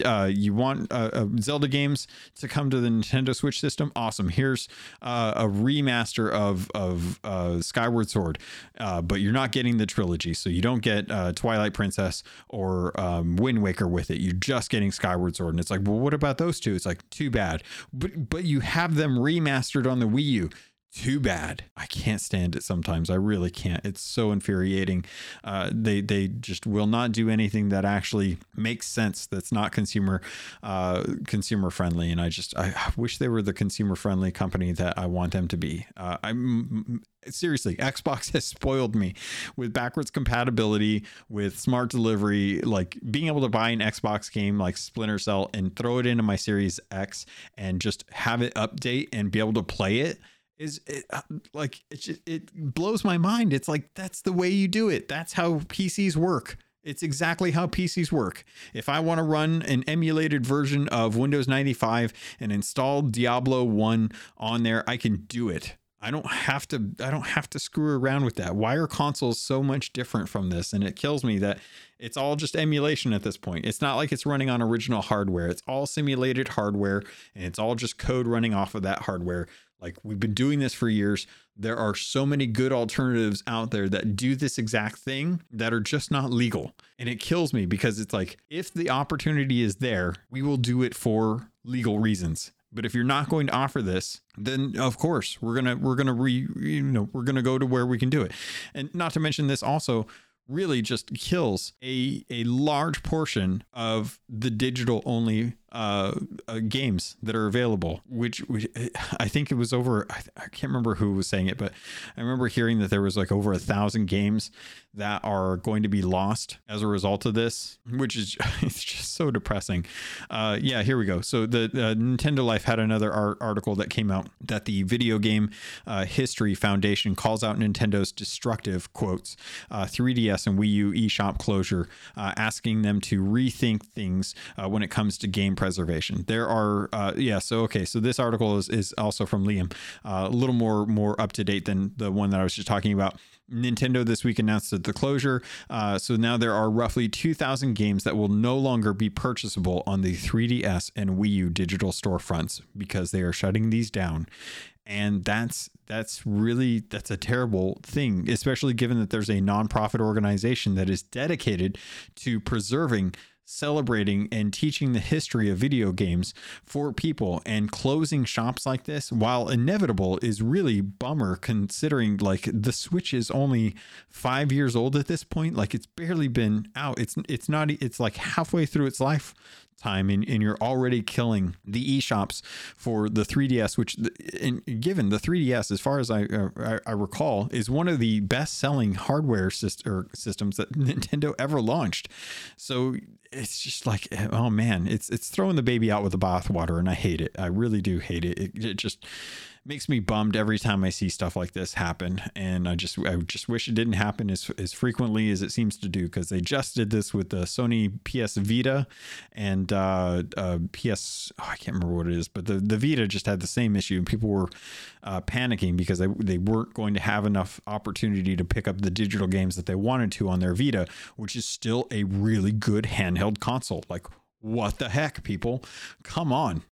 Uh, you want uh, uh, Zelda games to come to the Nintendo Switch system? Awesome. Here's uh, a remaster of of uh, Skyward Sword, uh, but you're not getting the trilogy, so you don't get Twilight Princess or um, Wind Waker with it. You're just getting Skyward Sword, and it's like, well, what about those two? It's like too bad, but but you have them remastered on the Wii U too bad. I can't stand it sometimes. I really can't. It's so infuriating. Uh, they they just will not do anything that actually makes sense. That's not consumer uh, consumer friendly. And I just I, wish they were the consumer friendly company that I want them to be. Uh, I'm seriously xbox has spoiled me with backwards compatibility with smart delivery like being able to buy an xbox game like splinter cell and throw it into my series x and just have it update and be able to play it is it, uh, like it, just, it blows my mind. It's like that's the way you do it. That's how PCs work. It's exactly how PCs work. If I want to run an emulated version of Windows 95 and install Diablo 1 on there, I can do it. I don't have to I don't have to screw around with that. Why are consoles so much different from this? And it kills me that it's all just emulation at this point. It's not like it's running on original hardware. It's all simulated hardware and it's all just code running off of that hardware. Like we've been doing this for years. There are so many good alternatives out there that do this exact thing that are just not legal. And it kills me because it's like if the opportunity is there, we will do it for legal reasons. But if you're not going to offer this, then of course we're gonna we're gonna re you know we're gonna go to where we can do it. And not to mention this also really just kills a a large portion of the digital only uh, uh, games that are available, which, which, I think it was over. I, I, can't remember who was saying it, but I remember hearing that there was like over a thousand games that are going to be lost as a result of this, which is it's just so depressing. Uh, yeah, here we go. So the Nintendo Life had another art article that came out that the Video Game uh, History Foundation calls out Nintendo's destructive quotes 3DS uh, and Wii U eShop closure, uh, asking them to rethink things when it comes to game preservation. There are, uh, yeah. So okay, so this article is is also from Liam, uh, a little more more up to date than the one that I was just talking about. Nintendo this week announced the closure. Uh, so now there are roughly 2,000 games that will no longer be purchasable on the 3DS and Wii U digital storefronts because they are shutting these down. And that's that's really that's a terrible thing, especially given that there's a nonprofit organization that is dedicated to preserving celebrating and teaching the history of video games for people. And closing shops like this while inevitable is really bummer considering like the switch is only 5 years old at this point. Like it's barely been out. It's it's not it's like halfway through its life time and, and you're already killing the eShops for the 3DS, which, given the 3DS, as far as I, uh, I, I, recall, is one of the best selling hardware syst- systems that Nintendo ever launched. So it's just like, oh man, it's, it's throwing the baby out with the bathwater and I hate it. I really do hate it. It, it just, makes me bummed every time I see stuff like this happen. And I just I just wish it didn't happen as, as frequently as it seems to do because they just did this with the Sony PS Vita and uh, uh, PS oh, I can't remember what it is, but the, the Vita just had the same issue and people were uh, panicking because they, they weren't going to have enough opportunity to pick up the digital games that they wanted to on their Vita, which is still a really good handheld console. Like what the heck, people? Come on.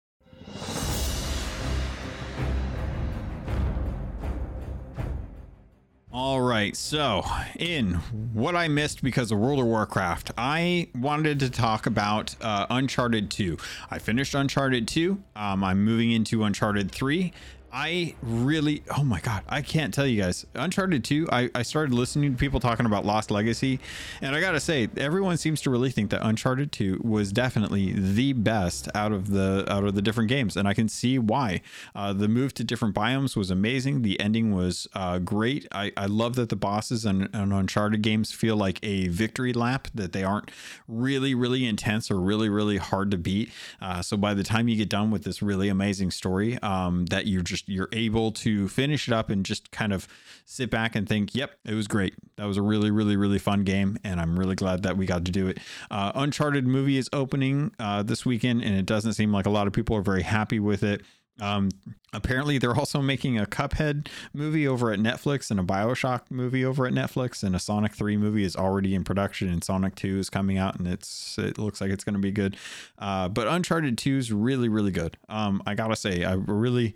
All right, so in what I missed because of World of Warcraft, I wanted to talk about uh, Uncharted 2. I finished Uncharted 2. Um, I'm moving into Uncharted 3, I really, oh my God, I can't tell you guys. Uncharted 2, I, I started listening to people talking about Lost Legacy, and I gotta say, everyone seems to really think that Uncharted 2 was definitely the best out of the out of the different games, and I can see why. Uh, the move to different biomes was amazing. The ending was uh, great. I, I love that the bosses on, on Uncharted games feel like a victory lap, that they aren't really, really intense or really, really hard to beat. Uh, so by the time you get done with this really amazing story, um, that you're just just you're able to finish it up and just kind of sit back and think, "Yep, it was great. That was a really, really, really fun game, and I'm really glad that we got to do it." Uh, Uncharted movie is opening uh, this weekend, and it doesn't seem like a lot of people are very happy with it. Um, apparently, they're also making a Cuphead movie over at Netflix and a Bioshock movie over at Netflix, and a Sonic 3 movie is already in production, and Sonic 2 is coming out, and it's it looks like it's going to be good. Uh, but Uncharted 2 is really, really good. Um, I gotta say, I really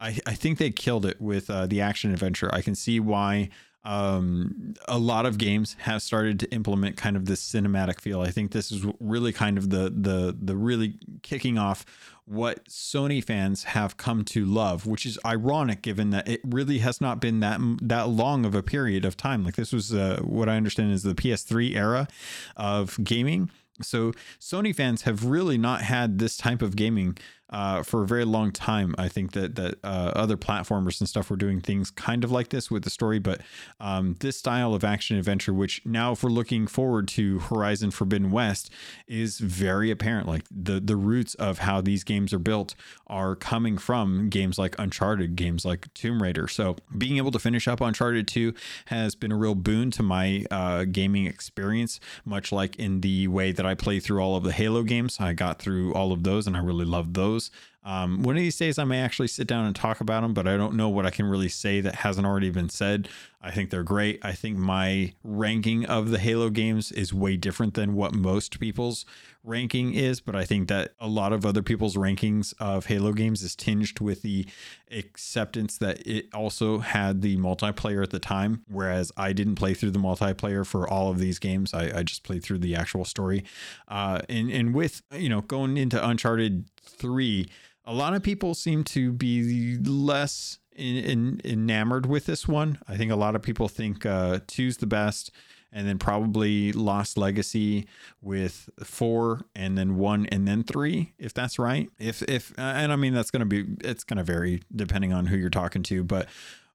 I, I think they killed it with uh, the action adventure. I can see why um, a lot of games have started to implement kind of this cinematic feel. I think this is really kind of the the the really kicking off what Sony fans have come to love, which is ironic given that it really has not been that that long of a period of time. Like this was uh, what I understand is the PS3 era of gaming. So Sony fans have really not had this type of gaming uh, for a very long time. I think that that uh, other platformers and stuff were doing things kind of like this with the story, but um, this style of action adventure, which now if we're looking forward to Horizon Forbidden West, is very apparent. Like the the roots of how these games are built are coming from games like Uncharted, games like Tomb Raider. So being able to finish up Uncharted 2 has been a real boon to my uh, gaming experience, much like in the way that I play through all of the Halo games. I got through all of those and I really loved those. Um, one of these days, I may actually sit down and talk about them, but I don't know what I can really say that hasn't already been said. I think they're great. I think my ranking of the Halo games is way different than what most people's ranking is, but I think that a lot of other people's rankings of Halo games is tinged with the acceptance that it also had the multiplayer at the time, whereas I didn't play through the multiplayer for all of these games. I, I just played through the actual story. Uh, and, and with, you know, going into Uncharted 3, a lot of people seem to be less in, in, enamored with this one. I think a lot of people think uh, two's the best, and then probably Lost Legacy with four, and then one, and then three, if that's right. If if uh, and I mean that's gonna be it's gonna vary depending on who you're talking to, but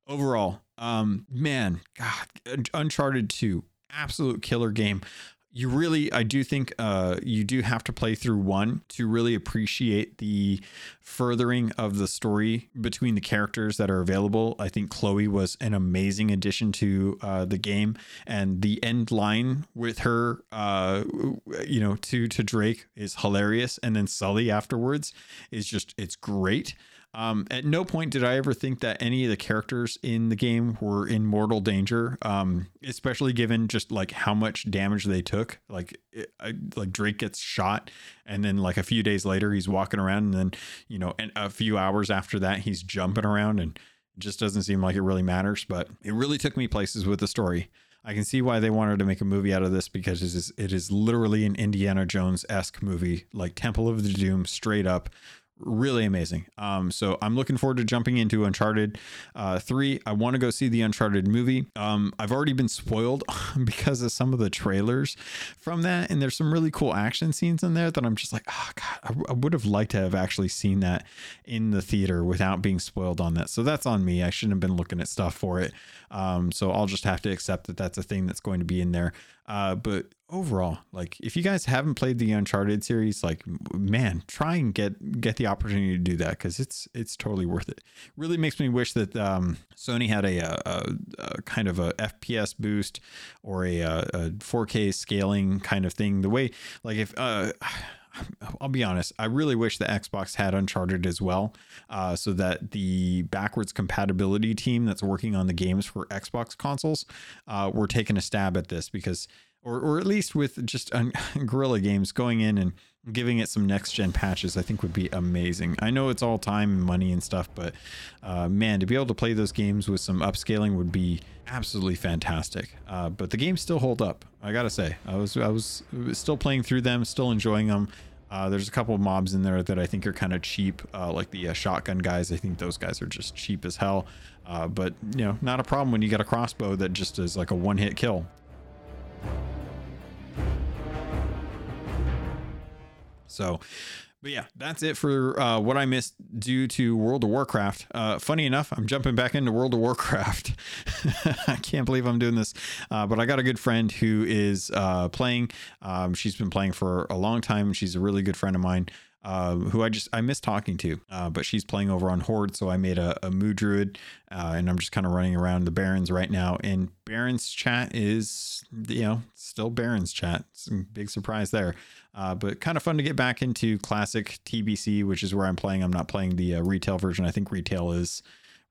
overall, um, man, God, Uncharted two, absolute killer game you really i do think uh, you do have to play through one to really appreciate the furthering of the story between the characters that are available. I think chloe was an amazing addition to uh, the game and the end line with her uh, you know to to drake is hilarious. And then sully afterwards is just it's great um, at no point did I ever think that any of the characters in the game were in mortal danger, um, especially given just like how much damage they took. Like, it, I, like Drake gets shot, and then like a few days later he's walking around, and then you know, and a few hours after that he's jumping around, and it just doesn't seem like it really matters. But it really took me places with the story. I can see why they wanted to make a movie out of this because it is, it is literally an Indiana Jones esque movie, like Temple of the Doom, straight up really amazing. Um, so I'm looking forward to jumping into Uncharted uh, 3. I want to go see the Uncharted movie. Um, I've already been spoiled because of some of the trailers from that, and there's some really cool action scenes in there that I'm just like, oh god, I, I would have liked to have actually seen that in the theater without being spoiled on that. So that's on me. I shouldn't have been looking at stuff for it. Um, so I'll just have to accept that that's a thing that's going to be in there. Uh, but overall, like if you guys haven't played the Uncharted series, like man, try and get get the opportunity to do that because it's it's totally worth it. Really makes me wish that um, Sony had a, a, a, kind of a FPS boost or a, a 4K scaling kind of thing. The way like if uh, I'll be honest, I really wish the Xbox had Uncharted as well, uh, so that the backwards compatibility team that's working on the games for Xbox consoles uh, were taking a stab at this because, or, or at least with just um, Guerrilla Games going in and giving it some next gen patches, I think would be amazing. I know it's all time and money and stuff, but uh, man, to be able to play those games with some upscaling would be absolutely fantastic. Uh, but the games still hold up. I gotta say, I was I was still playing through them, still enjoying them. Uh, there's a couple of mobs in there that I think are kind of cheap, uh, like the uh, shotgun guys. I think those guys are just cheap as hell. Uh, but you know, not a problem when you get a crossbow that just is like a one-hit kill. So but yeah, that's it for uh, what I missed due to World of Warcraft. Uh, funny enough, I'm jumping back into World of Warcraft. I can't believe I'm doing this, uh, but I got a good friend who is uh, playing. Um, she's been playing for a long time. She's a really good friend of mine. Uh, who I just I miss talking to, uh, but she's playing over on Horde, so I made a, a Moo Druid, uh, and I'm just kind of running around the Barrens right now. And Barrens chat is, you know, still Barrens chat. Big surprise there. Uh, but kind of fun to get back into classic TBC, which is where I'm playing. I'm not playing the uh, retail version. I think retail is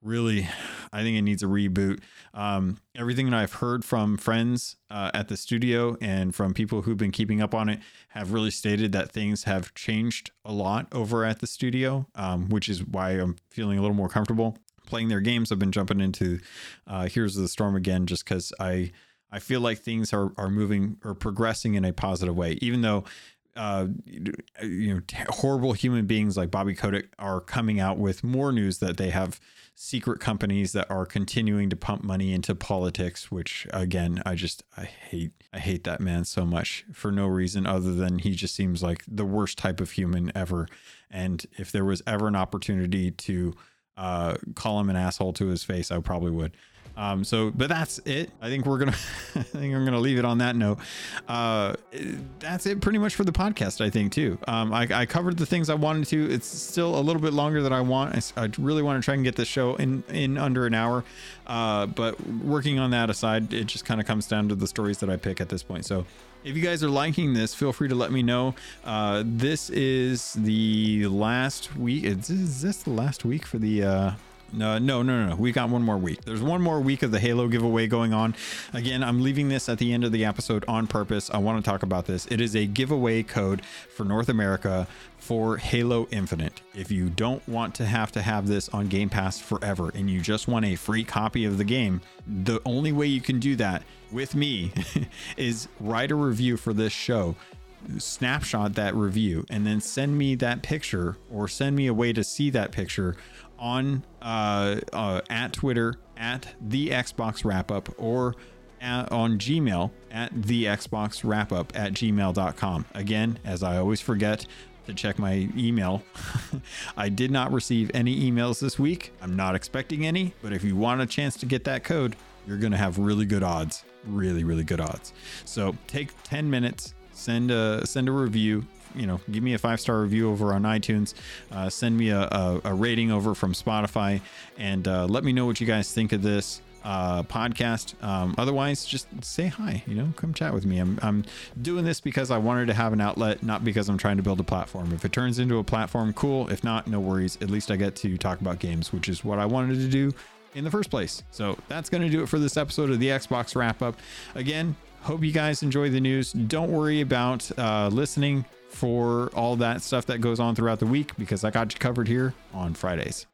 really, I think it needs a reboot. Um, everything that I've heard from friends uh, at the studio and from people who've been keeping up on it have really stated that things have changed a lot over at the studio, um, which is why I'm feeling a little more comfortable playing their games. I've been jumping into uh, Heroes of the Storm again just because I I feel like things are are moving or progressing in a positive way, even though uh, you know, horrible human beings like Bobby Kotick are coming out with more news that they have secret companies that are continuing to pump money into politics, which again, I just, I hate, I hate that man so much for no reason other than he just seems like the worst type of human ever. And if there was ever an opportunity to uh, call him an asshole to his face, I probably would. Um, so, but that's it. I think we're gonna, I think I'm gonna leave it on that note. Uh, that's it, pretty much for the podcast. I think too. Um, I, I, covered the things I wanted to. It's still a little bit longer than I want. I, I really want to try and get this show in in under an hour. Uh, but working on that aside, it just kind of comes down to the stories that I pick at this point. So. If you guys are liking this, feel free to let me know. Uh, this is the last week. Is, is this the last week for the uh, no, no, no, no. We got one more week. There's one more week of the Halo giveaway going on. Again, I'm leaving this at the end of the episode on purpose. I want to talk about this. It is a giveaway code for North America for Halo Infinite. If you don't want to have to have this on Game Pass forever and you just want a free copy of the game, the only way you can do that with me is write a review for this show snapshot that review and then send me that picture or send me a way to see that picture on uh, uh, at Twitter at the Xbox Wrap Up or at, on Gmail at the Xbox Wrap Up at gmail.com. Again, as I always forget to check my email, I did not receive any emails this week. I'm not expecting any, but if you want a chance to get that code, you're going to have really good odds. Really, really good odds. So take 10 minutes, send a send a review you know, give me a five star review over on iTunes. Uh, send me a, a, a, rating over from Spotify, and uh, let me know what you guys think of this uh, podcast. Um, otherwise, just say hi. You know, come chat with me. I'm I'm doing this because I wanted to have an outlet, not because I'm trying to build a platform. If it turns into a platform, cool. If not, no worries. At least I get to talk about games, which is what I wanted to do in the first place. So that's going to do it for this episode of the Xbox Wrap Up. Again, hope you guys enjoy the news. Don't worry about uh, listening for all that stuff that goes on throughout the week because I got you covered here on Fridays.